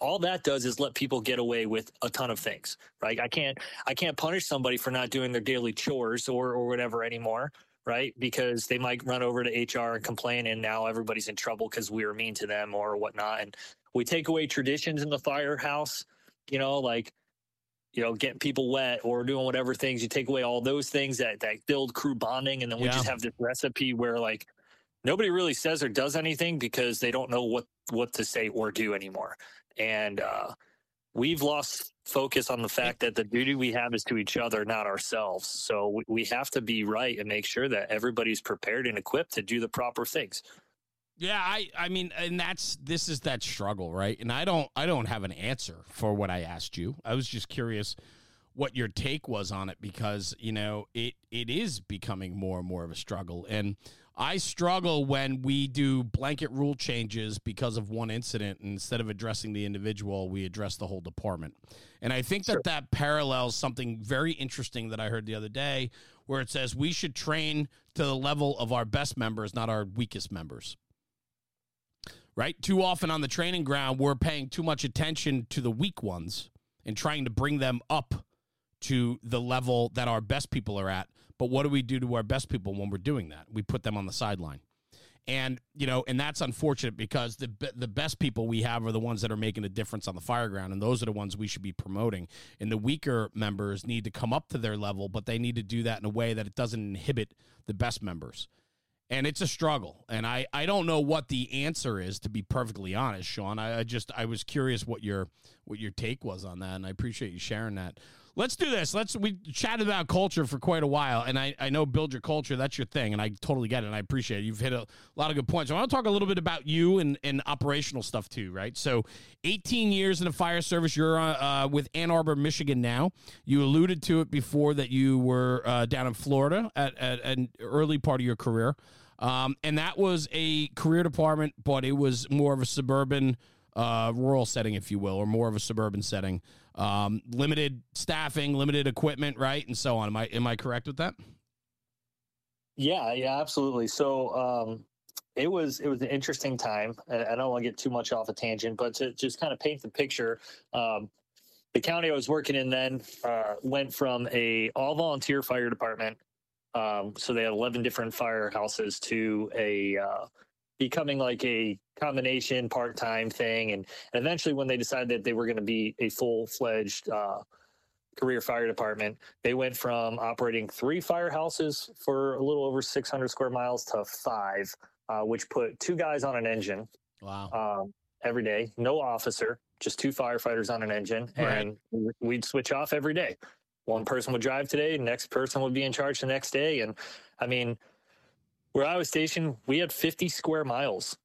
all that does is let people get away with a ton of things right i can't i can't punish somebody for not doing their daily chores or or whatever anymore right? Because they might run over to HR and complain, and now everybody's in trouble because we were mean to them or whatnot. And we take away traditions in the firehouse, you know, like you know, getting people wet or doing whatever things. You take away all those things that that build crew bonding, and then we yeah. just have this recipe where like nobody really says or does anything because they don't know what what to say or do anymore. And uh, we've lost focus on the fact that the duty we have is to each other, not ourselves. So we, have to be right and make sure that everybody's prepared and equipped to do the proper things. Yeah, I I mean and that's this is that struggle, right? And I don't I don't have an answer for what I asked you. I was just curious what your take was on it because, you know, it it is becoming more and more of a struggle. And I struggle when we do blanket rule changes because of one incident. Instead of addressing the individual, we address the whole department. And I think sure. that that parallels something very interesting that I heard the other day, where it says we should train to the level of our best members, not our weakest members. Right? Too often on the training ground, we're paying too much attention to the weak ones and trying to bring them up to the level that our best people are at But what do we do to our best people when we're doing that? We put them on the sideline. And you know, and that's unfortunate because the the best people we have are the ones that are making a difference on the fire ground, and those are the ones we should be promoting. And the weaker members need to come up to their level, but they need to do that in a way that it doesn't inhibit the best members and it's a struggle and i i don't know what the answer is to be perfectly honest sean I, I, just i was curious what your what your take was on that and i appreciate you sharing that let's do this. Let's we chatted about culture for quite a while and i i know build your culture that's your thing and i totally get it and i appreciate it. You've hit a lot of good points. I want to talk a little bit about you and and operational stuff too right? So 18 years in the fire service you're uh, uh, with ann arbor michigan now. You alluded to it before that you were uh, down in florida at, at an early part of your career. Um, and that was a career department, but it was more of a suburban, uh, rural setting, if you will, or more of a suburban setting. Um, limited staffing, limited equipment, right, and so on. Am I am I correct with that? Yeah, yeah, absolutely. So um, it was it was an interesting time. I don't want to get too much off a tangent, but to just kind of paint the picture. Um, the county I was working in then uh, went from a all volunteer fire department um, so they had 11 different firehouses to a uh, becoming like a combination part-time thing. And, and eventually when they decided that they were going to be a full-fledged uh, career fire department, they went from operating three firehouses for a little over 600 square miles to five, uh, which put two guys on an engine. Wow. Um, every day, no officer, just two firefighters on an engine, right. and we'd switch off every day one person would drive today, next person would be in charge the next day. And I mean, where I was stationed, we had 50 square miles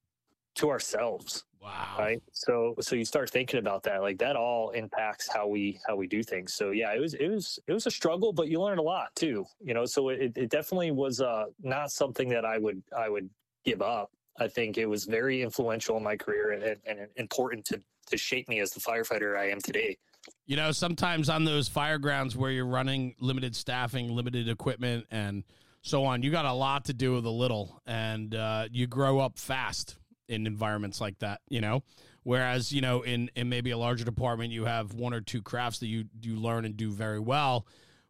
to ourselves. Wow. Right. So so you start thinking about that. Like that all impacts how we how we do things. So yeah, it was it was it was a struggle, but you learn a lot too. You know, so it, it definitely was uh not something that I would I would give up. I think it was very influential in my career and, and, and important to to shape me as the firefighter I am today. You know, sometimes on those fire grounds where you're running limited staffing, limited equipment, and so on, you got a lot to do with a little, and uh, you grow up fast in environments like that. You know, whereas you know in in maybe a larger department, you have one or two crafts that you you learn and do very well.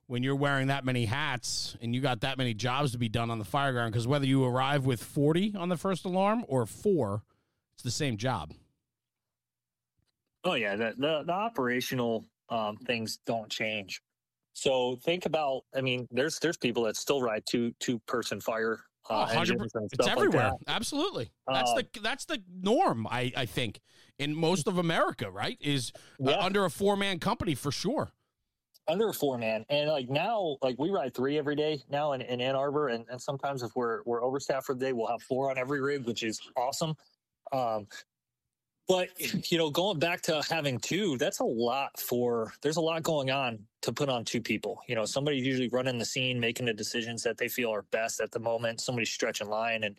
When you're wearing that many hats and you got that many jobs to be done on the fire ground, because whether you arrive with 40 on the first alarm or four, it's the same job. Oh yeah, the the, the operational um, things don't change. So think about, I mean, there's there's people that still ride two two person fire. Uh, oh, it's everywhere. Like Absolutely, that's uh, the that's the norm. I I think in most of America, right, is uh, under a four man company for sure. Under a four man, and like now, like we ride three every day now in, in Ann Arbor, and, and sometimes if we're we're overstaffed for the day, we'll have four on every rig, which is awesome. Um, but you know, going back to having two, that's a lot for. There's a lot going on to put on two people. You know, somebody's usually running the scene, making the decisions that they feel are best at the moment. Somebody's stretching line, and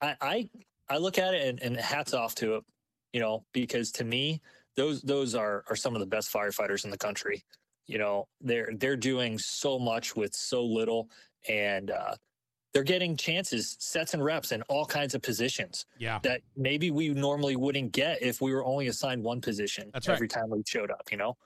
I I, I look at it and, and hats off to it. You know, because to me, those those are are some of the best firefighters in the country. You know, they're they're doing so much with so little, and uh, they're getting chances, sets and reps in all kinds of positions. Yeah. That maybe we normally wouldn't get if we were only assigned one position that's every right. time we showed up, you know?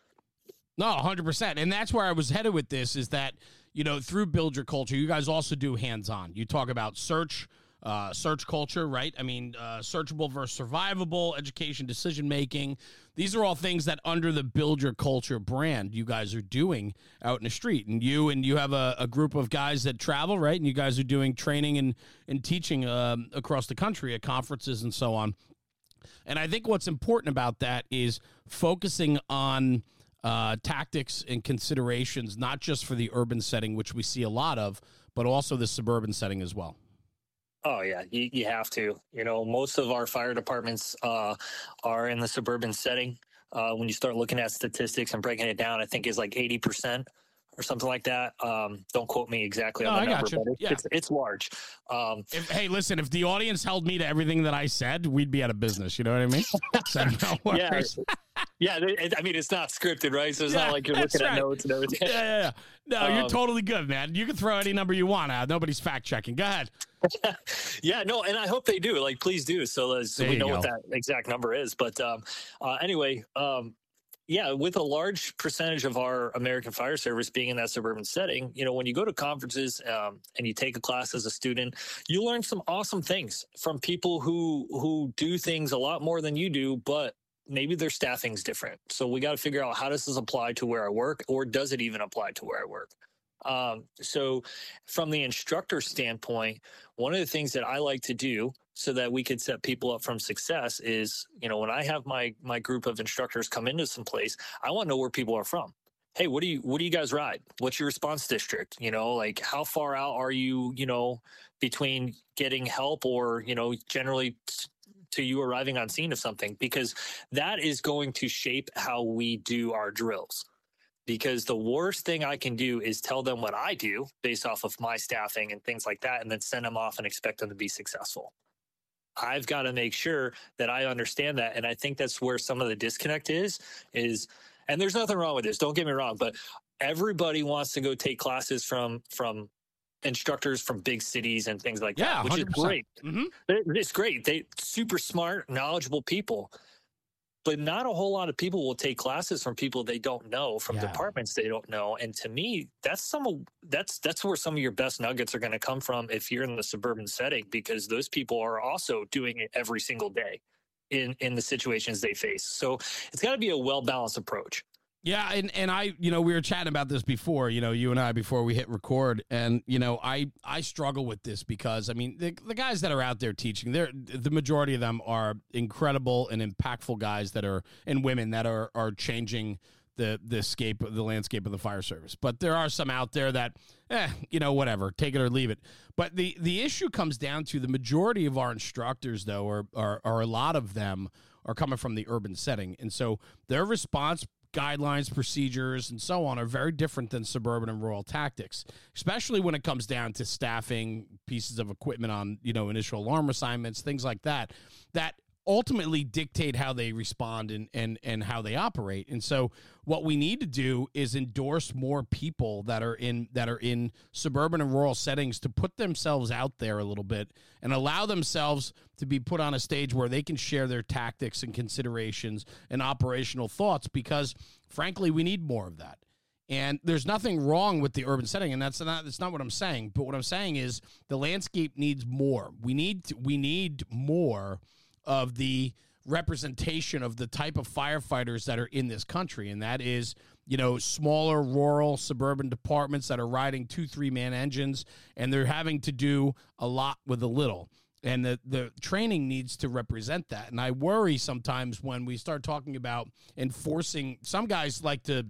No, 100%. And that's where I was headed with this is that, you know, through Build Your Culture, you guys also do hands on. You talk about search, uh, search culture, right? I mean, uh, searchable versus survivable, education, decision making. These are all things that under the Build Your Culture brand, you guys are doing out in the street. And you and you have a, a group of guys that travel, right? And you guys are doing training and, and teaching um, across the country at conferences and so on. And I think what's important about that is focusing on uh, tactics and considerations, not just for the urban setting, which we see a lot of, but also the suburban setting as well. Oh yeah, you, you have to. You know, most of our fire departments uh, are in the suburban setting. Uh, when you start looking at statistics and breaking it down, I think is like eighty percent or something like that. Um, don't quote me exactly no, on the I number, but it's, yeah. it's, it's large. Um, if, hey, listen, if the audience held me to everything that I said, we'd be out of business. You know what I mean? so no yeah, yeah. I mean, it's not scripted, right? So it's yeah, not like you're looking right. at notes and everything. Yeah, yeah, yeah. No, um, you're totally good, man. You can throw any number you want out. Nobody's fact checking. Go ahead. yeah, no, and I hope they do. Like, please do, so, so we know go. what that exact number is. But um, uh, anyway, um, yeah, with a large percentage of our American Fire Service being in that suburban setting, you know, when you go to conferences um, and you take a class as a student, you learn some awesome things from people who who do things a lot more than you do, but maybe their staffing's different. So we got to figure out how does this apply to where I work, or does it even apply to where I work? Um, so, from the instructor standpoint, one of the things that I like to do so that we could set people up from success is, you know, when I have my my group of instructors come into some place, I want to know where people are from. Hey, what do you what do you guys ride? What's your response district? You know, like how far out are you? You know, between getting help or you know, generally to you arriving on scene of something, because that is going to shape how we do our drills because the worst thing I can do is tell them what I do based off of my staffing and things like that, and then send them off and expect them to be successful. I've got to make sure that I understand that. And I think that's where some of the disconnect is, is, and there's nothing wrong with this. Don't get me wrong, but everybody wants to go take classes from, from instructors from big cities and things like yeah, that, which 100%. is great. Mm-hmm. It's great. They super smart, knowledgeable people but not a whole lot of people will take classes from people they don't know from Yeah. departments they don't know and to me that's some of that's that's where some of your best nuggets are going to come from if you're in the suburban setting because those people are also doing it every single day in in the situations they face so it's got to be a well balanced approach Yeah, and and I, you know, we were chatting about this before, you know, you and I before we hit record, and you know, I I struggle with this because I mean, the, the guys that are out there teaching, they're the majority of them are incredible and impactful guys that are and women that are are changing the the scape the landscape of the fire service. But there are some out there that, eh, you know, whatever, take it or leave it. But the the issue comes down to the majority of our instructors, though, or or, or a lot of them are coming from the urban setting, and so their response guidelines, procedures, and so on are very different than suburban and rural tactics, especially when it comes down to staffing pieces of equipment on, you know, initial alarm assignments, things like that, that ultimately dictate how they respond and and and how they operate. And so what we need to do is endorse more people that are in that are in suburban and rural settings to put themselves out there a little bit and allow themselves to be put on a stage where they can share their tactics and considerations and operational thoughts because frankly we need more of that. And there's nothing wrong with the urban setting, and that's not that's not what I'm saying. But what I'm saying is the landscape needs more. We need we need more of the representation of the type of firefighters that are in this country, and that is you know smaller rural suburban departments that are riding two three man engines, and they're having to do a lot with a little. And the, the training needs to represent that. And I worry sometimes when we start talking about enforcing, some guys like to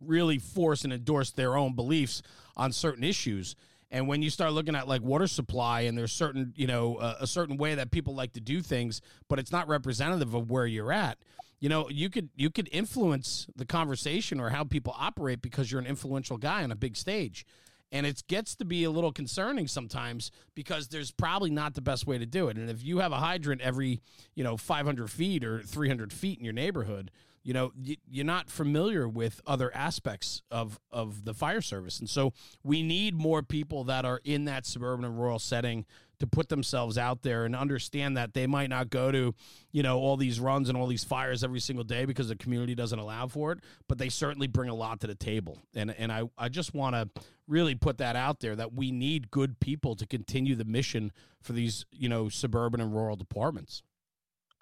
really force and endorse their own beliefs on certain issues. And when you start looking at like water supply and there's certain, you know, uh, a certain way that people like to do things, but it's not representative of where you're at, you know, you could you could influence the conversation or how people operate because you're an influential guy on a big stage. And it gets to be a little concerning sometimes because there's probably not the best way to do it. And if you have a hydrant every, you know, 500 feet or 300 feet in your neighborhood, you know you're not familiar with other aspects of of the fire service. And so we need more people that are in that suburban and rural setting to put themselves out there and understand that they might not go to you know all these runs and all these fires every single day because the community doesn't allow for it but they certainly bring a lot to the table. And and I I just want to really put that out there that we need good people to continue the mission for these you know suburban and rural departments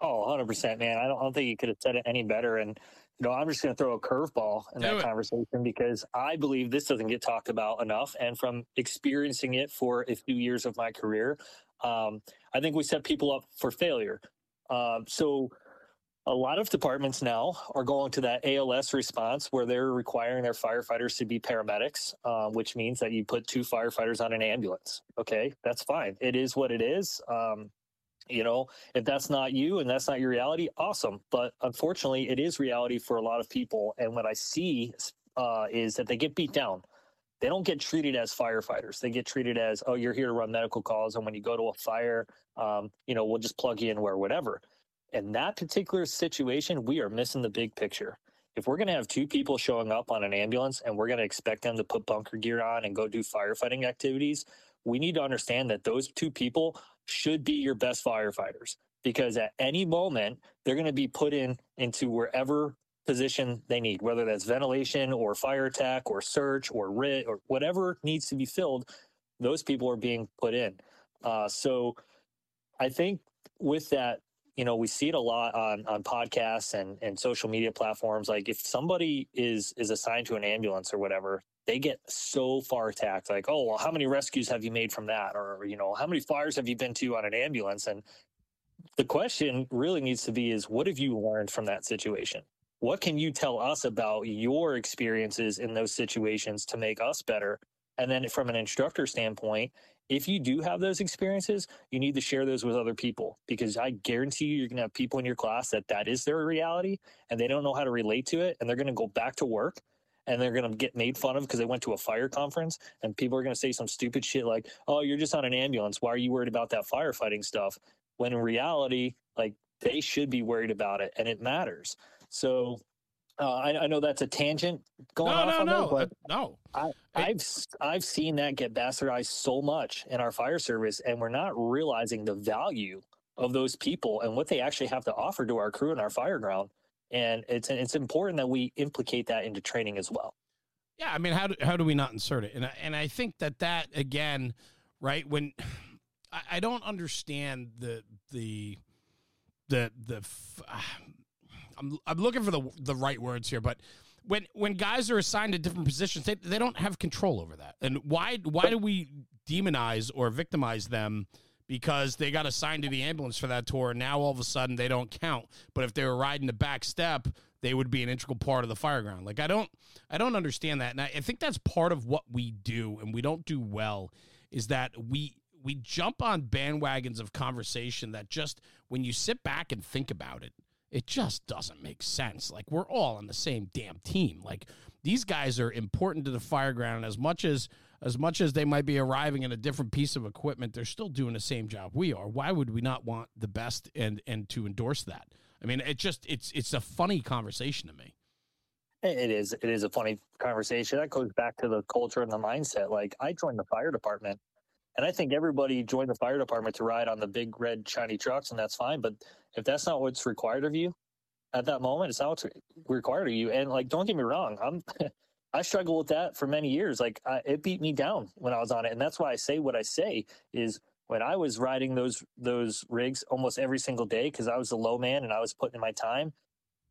Oh, 100%, man. I don't, I don't think you could have said it any better. And, you know, I'm just going to throw a curveball in that conversation because I believe this doesn't get talked about enough. And from experiencing it for a few years of my career, um, I think we set people up for failure. Um, so, a lot of departments now are going to that ALS response where they're requiring their firefighters to be paramedics, uh, which means that you put two firefighters on an ambulance. Okay, that's fine. It is what it is. Um, you know, if that's not you and that's not your reality, awesome. But unfortunately, it is reality for a lot of people. And what I see uh, is that they get beat down. They don't get treated as firefighters. They get treated as, oh, you're here to run medical calls. And when you go to a fire, um, you know, we'll just plug you in where whatever. In that particular situation, we are missing the big picture. If we're going to have two people showing up on an ambulance and we're going to expect them to put bunker gear on and go do firefighting activities, we need to understand that those two people should be your best firefighters because at any moment they're going to be put in into wherever position they need, whether that's ventilation or fire attack or search or RIT or whatever needs to be filled, those people are being put in. Uh, so I think with that, you know, we see it a lot on on podcasts and and social media platforms. Like if somebody is is assigned to an ambulance or whatever, they get so far attacked. Like, oh, well, how many rescues have you made from that? Or you know, how many fires have you been to on an ambulance? And the question really needs to be is what have you learned from that situation? What can you tell us about your experiences in those situations to make us better? And then from an instructor standpoint, if you do have those experiences, you need to share those with other people because I guarantee you, you're going to have people in your class that that is their reality and they don't know how to relate to it. And they're going to go back to work and they're going to get made fun of because they went to a fire conference and people are going to say some stupid shit like, oh, you're just on an ambulance. Why are you worried about that firefighting stuff? When in reality, like they should be worried about it and it matters. So uh, I, I, know that's a tangent going no, off no, on no, that, but no. I, I've I've seen that get bastardized so much in our fire service, and we're not realizing the value of those people and what they actually have to offer to our crew and our fire ground. And it's it's important that we implicate that into training as well. Yeah, I mean, how do, how do we not insert it? And I, and I think that that again, right? When I, I don't understand the the the the I'm I'm looking for the the right words here, but when when guys are assigned to different positions, they, they don't have control over that. And why why do we demonize or victimize them because they got assigned to the ambulance for that tour and now all of a sudden they don't count. But if they were riding the back step, they would be an integral part of the fire ground. Like I don't I don't understand that. And I, I think that's part of what we do and we don't do well is that we we jump on bandwagons of conversation that just when you sit back and think about it, it just doesn't make sense. Like we're all on the same damn team. Like these guys are important to the fire ground as much as as much as they might be arriving in a different piece of equipment, they're still doing the same job we are. Why would we not want the best and and to endorse that? I mean, it just it's it's a funny conversation to me. It is. It is a funny conversation. That goes back to the culture and the mindset. Like I joined the fire department and I think everybody joined the fire department to ride on the big red shiny trucks, and that's fine. But if that's not what's required of you at that moment, it's not what's required of you. And like, don't get me wrong, I'm I struggled with that for many years. Like, it beat me down when I was on it, and that's why I say what I say is when I was riding those those rigs almost every single day because I was a low man and I was putting in my time.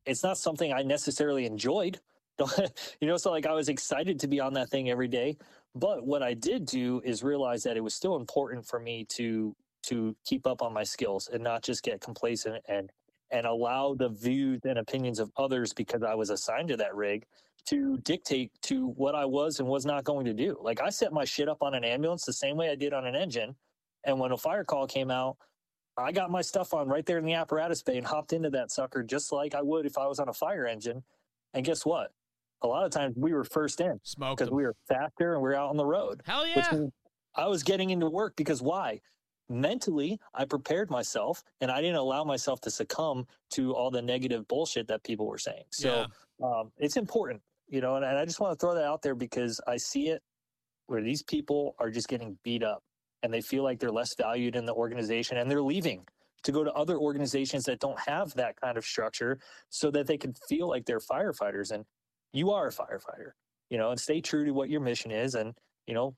It's not something I necessarily enjoyed. you know, so like I was excited to be on that thing every day, but what I did do is realize that it was still important for me to to keep up on my skills and not just get complacent and and allow the views and opinions of others because I was assigned to that rig to dictate to what I was and was not going to do. Like I set my shit up on an ambulance the same way I did on an engine. And when a fire call came out, I got my stuff on right there in the apparatus bay and hopped into that sucker just like I would if I was on a fire engine. And guess what? a lot of times we were first in because we were faster and we are out on the road. Hell yeah! I was getting into work because why? Mentally, I prepared myself and I didn't allow myself to succumb to all the negative bullshit that people were saying. So yeah. um, it's important, you know, and, and I just want to throw that out there because I see it where these people are just getting beat up and they feel like they're less valued in the organization and they're leaving to go to other organizations that don't have that kind of structure so that they can feel like they're firefighters. And you are a firefighter, you know, and stay true to what your mission is and, you know,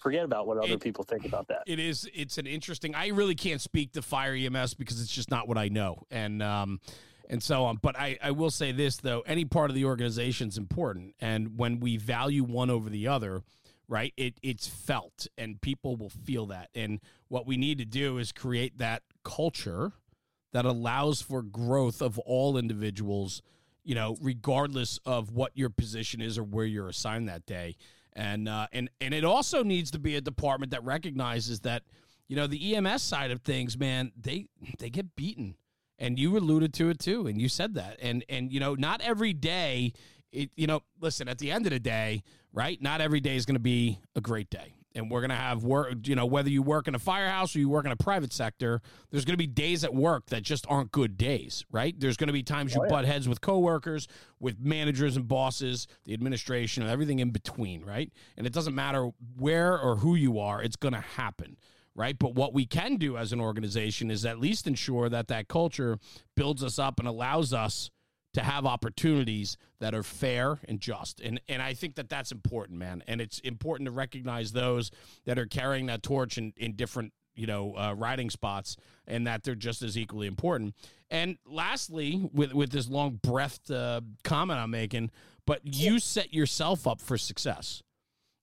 forget about what other it, people think about that. It is it's an interesting I really can't speak to fire EMS because it's just not what I know. And um and so on. But I, I will say this though, any part of the organization is important. And when we value one over the other, right, it it's felt and people will feel that. And what we need to do is create that culture that allows for growth of all individuals you know, regardless of what your position is or where you're assigned that day. And uh, and and it also needs to be a department that recognizes that, you know, the EMS side of things, man, they they get beaten. And you alluded to it too, and you said that. And and you know, not every day it, you know, listen, at the end of the day, right? Not every day is going to be a great day and we're going to have work, you know, whether you work in a firehouse or you work in a private sector, there's going to be days at work that just aren't good days, right? There's going to be times you oh, yeah. butt heads with coworkers, with managers and bosses, the administration, and everything in between, right? And it doesn't matter where or who you are, it's going to happen. Right. But what we can do as an organization is at least ensure that that culture builds us up and allows us to have opportunities that are fair and just. And and I think that that's important, man. And it's important to recognize those that are carrying that torch in, in different you know uh, riding spots and that they're just as equally important and lastly with with this long breathed uh, comment i'm making but you set yourself up for success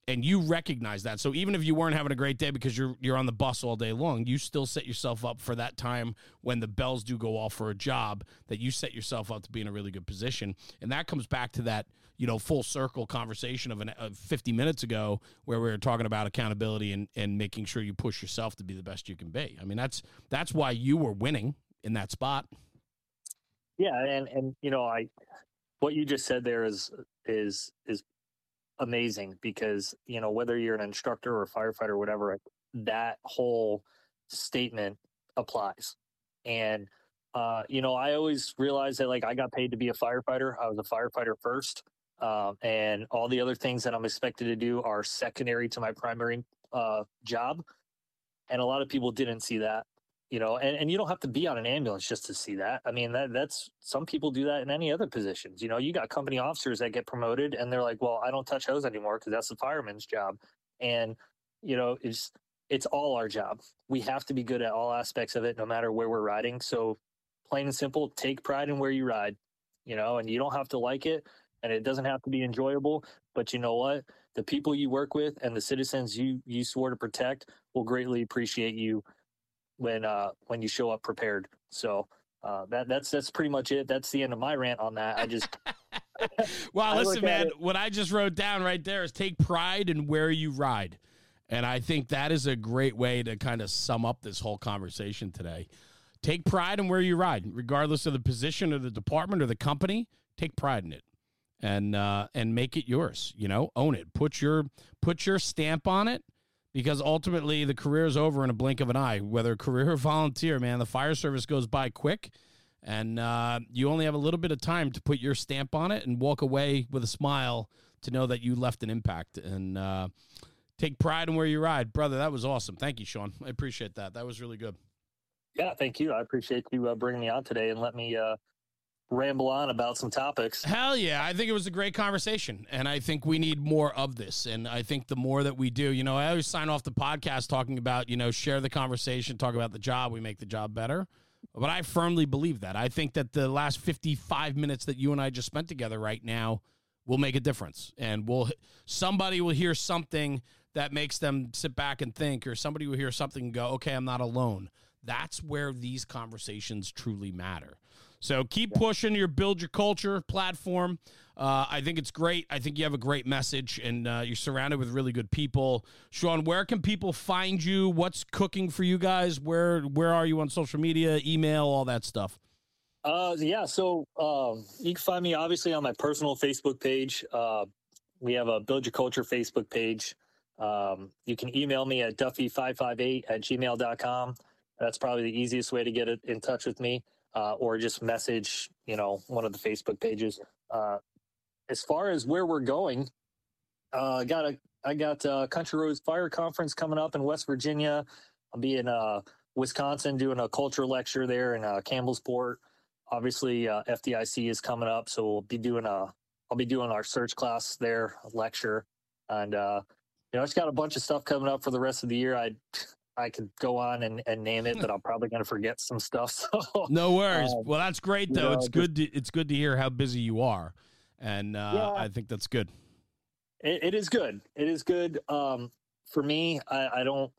and you recognize that. So even if you weren't having a great day because you're you're on the bus all day long, you still set yourself up for that time when the bells do go off for a job that you set yourself up to be in a really good position. And that comes back to that, you know, full circle conversation of, an, of 50 minutes ago where we were talking about accountability and and making sure you push yourself to be the best you can be. I mean, that's that's why you were winning in that spot. Yeah, and and you know, I what you just said there is is is amazing because you know whether you're an instructor or a firefighter or whatever that whole statement applies. And uh, you know i always realized that like i got paid to be a firefighter. I was a firefighter first um, and all the other things that i'm expected to do are secondary to my primary uh, job and a lot of people didn't see that you know and, and you don't have to be on an ambulance just to see that. I mean that that's some people do that in any other positions. You know you got company officers that get promoted and they're like well i don't touch hose anymore because that's the fireman's job. And you know it's it's all our job. We have to be good at all aspects of it no matter where we're riding. So plain and simple take pride in where you ride you know and you don't have to like it and it doesn't have to be enjoyable but you know what? The people you work with and the citizens you you swore to protect will greatly appreciate you when uh when you show up prepared. So uh, that that's that's pretty much it. That's the end of my rant on that. I just well, listen, man. What I just wrote down right there is take pride in where you ride, and I think that is a great way to kind of sum up this whole conversation today. Take pride in where you ride, regardless of the position or the department or the company. Take pride in it, and uh, and make it yours. You know, own it. Put your put your stamp on it because ultimately the career is over in a blink of an eye. Whether career or volunteer, man, the fire service goes by quick, and uh, you only have a little bit of time to put your stamp on it and walk away with a smile to know that you left an impact and uh, take pride in where you ride, brother. That was awesome. Thank you, Sean. I appreciate that. That was really good. Yeah, thank you. I appreciate you uh, bringing me on today and let me uh, ramble on about some topics. Hell yeah. I think it was a great conversation. And I think we need more of this. And I think the more that we do, you know, I always sign off the podcast talking about, you know, share the conversation, talk about the job, we make the job better. But I firmly believe that. I think that the last 55 minutes that you and I just spent together right now will make a difference. And we'll somebody will hear something that makes them sit back and think, or somebody will hear something and go, okay, I'm not alone. That's where these conversations truly matter. So keep pushing your build your culture platform. Uh, I think it's great. I think you have a great message, and uh, you're surrounded with really good people. Sean, where can people find you? What's cooking for you guys? Where where are you on social media, email, all that stuff? Uh, yeah, so um, you can find me obviously on my personal Facebook page. Uh, we have a Build Your Culture Facebook page. Um, you can email me at duffy558 at gmail.com. That's probably the easiest way to get in touch with me uh, or just message, you know, one of the Facebook pages. Uh, as far as where we're going, uh, I got a I got a Country Roads Fire Conference coming up in West Virginia. I'll be in uh, Wisconsin doing a culture lecture there in uh, Campbellsport. Obviously, uh, FDIC is coming up, so we'll be doing a I'll be doing our search class there, lecture, and uh, you know, it's got a bunch of stuff coming up for the rest of the year. I I could go on and, and name it, but I'm probably going to forget some stuff. So no worries. Um, well, that's great though. You know, it's good. To, it's good to hear how busy you are, and uh, yeah, I think that's good. It, it is good. It is good. Um, for me, I, I, don't.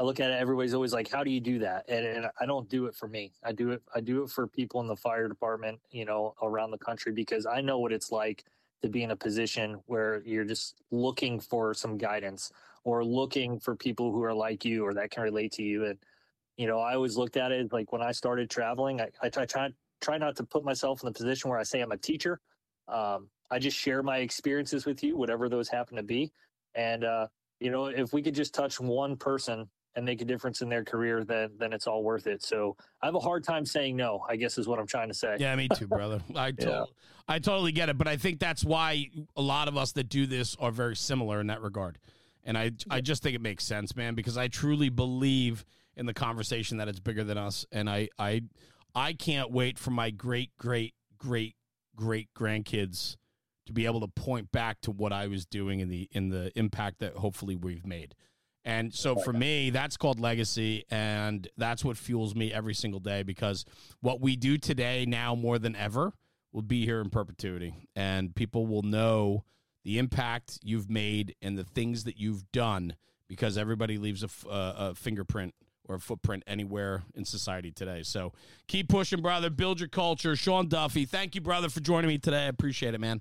I look at it. Everybody's always like, "How do you do that?" And, and I don't do it for me. I do it. I do it for people in the fire department, you know, around the country because I know what it's like to be in a position where you're just looking for some guidance or looking for people who are like you or that can relate to you. And, you know, I always looked at it like when I started traveling, I, I try, try, try not to put myself in the position where I say I'm a teacher. Um, I just share my experiences with you, whatever those happen to be. And, uh, you know, if we could just touch one person and make a difference in their career, then then it's all worth it. So I have a hard time saying no. I guess is what I'm trying to say. Yeah, me too, brother. I to- yeah. I totally get it, but I think that's why a lot of us that do this are very similar in that regard. And I I just think it makes sense, man, because I truly believe in the conversation that it's bigger than us. And I I I can't wait for my great, great, great great grandkids to be able to point back to what I was doing in the in the impact that hopefully we've made. And so oh for me, that's called legacy. And that's what fuels me every single day because what we do today, now more than ever, will be here in perpetuity. And people will know the impact you've made and the things that you've done because everybody leaves a, f- uh, a fingerprint or a footprint anywhere in society today. So keep pushing, brother. Build your culture. Sean Duffy, thank you, brother, for joining me today. I appreciate it, man.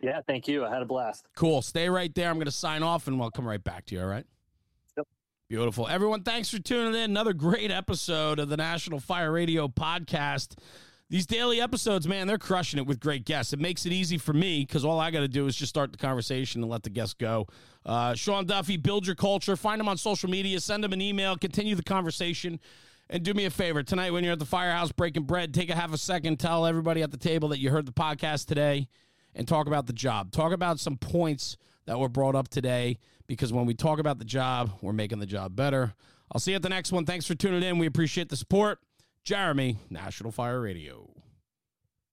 Yeah, thank you. I had a blast. Cool. Stay right there. I'm going to sign off and we'll come right back to you. All right. Yep. Beautiful. Everyone, thanks for tuning in. Another great episode of the National Fire Radio podcast. These daily episodes, man, they're crushing it with great guests. It makes it easy for me because all I got to do is just start the conversation and let the guests go. Uh, Sean Duffy, build your culture. Find him on social media. Send him an email. Continue the conversation. And do me a favor tonight when you're at the firehouse breaking bread, take a half a second, tell everybody at the table that you heard the podcast today and talk about the job. Talk about some points that were brought up today because when we talk about the job, we're making the job better. I'll see you at the next one. Thanks for tuning in. We appreciate the support. Jeremy, National Fire Radio.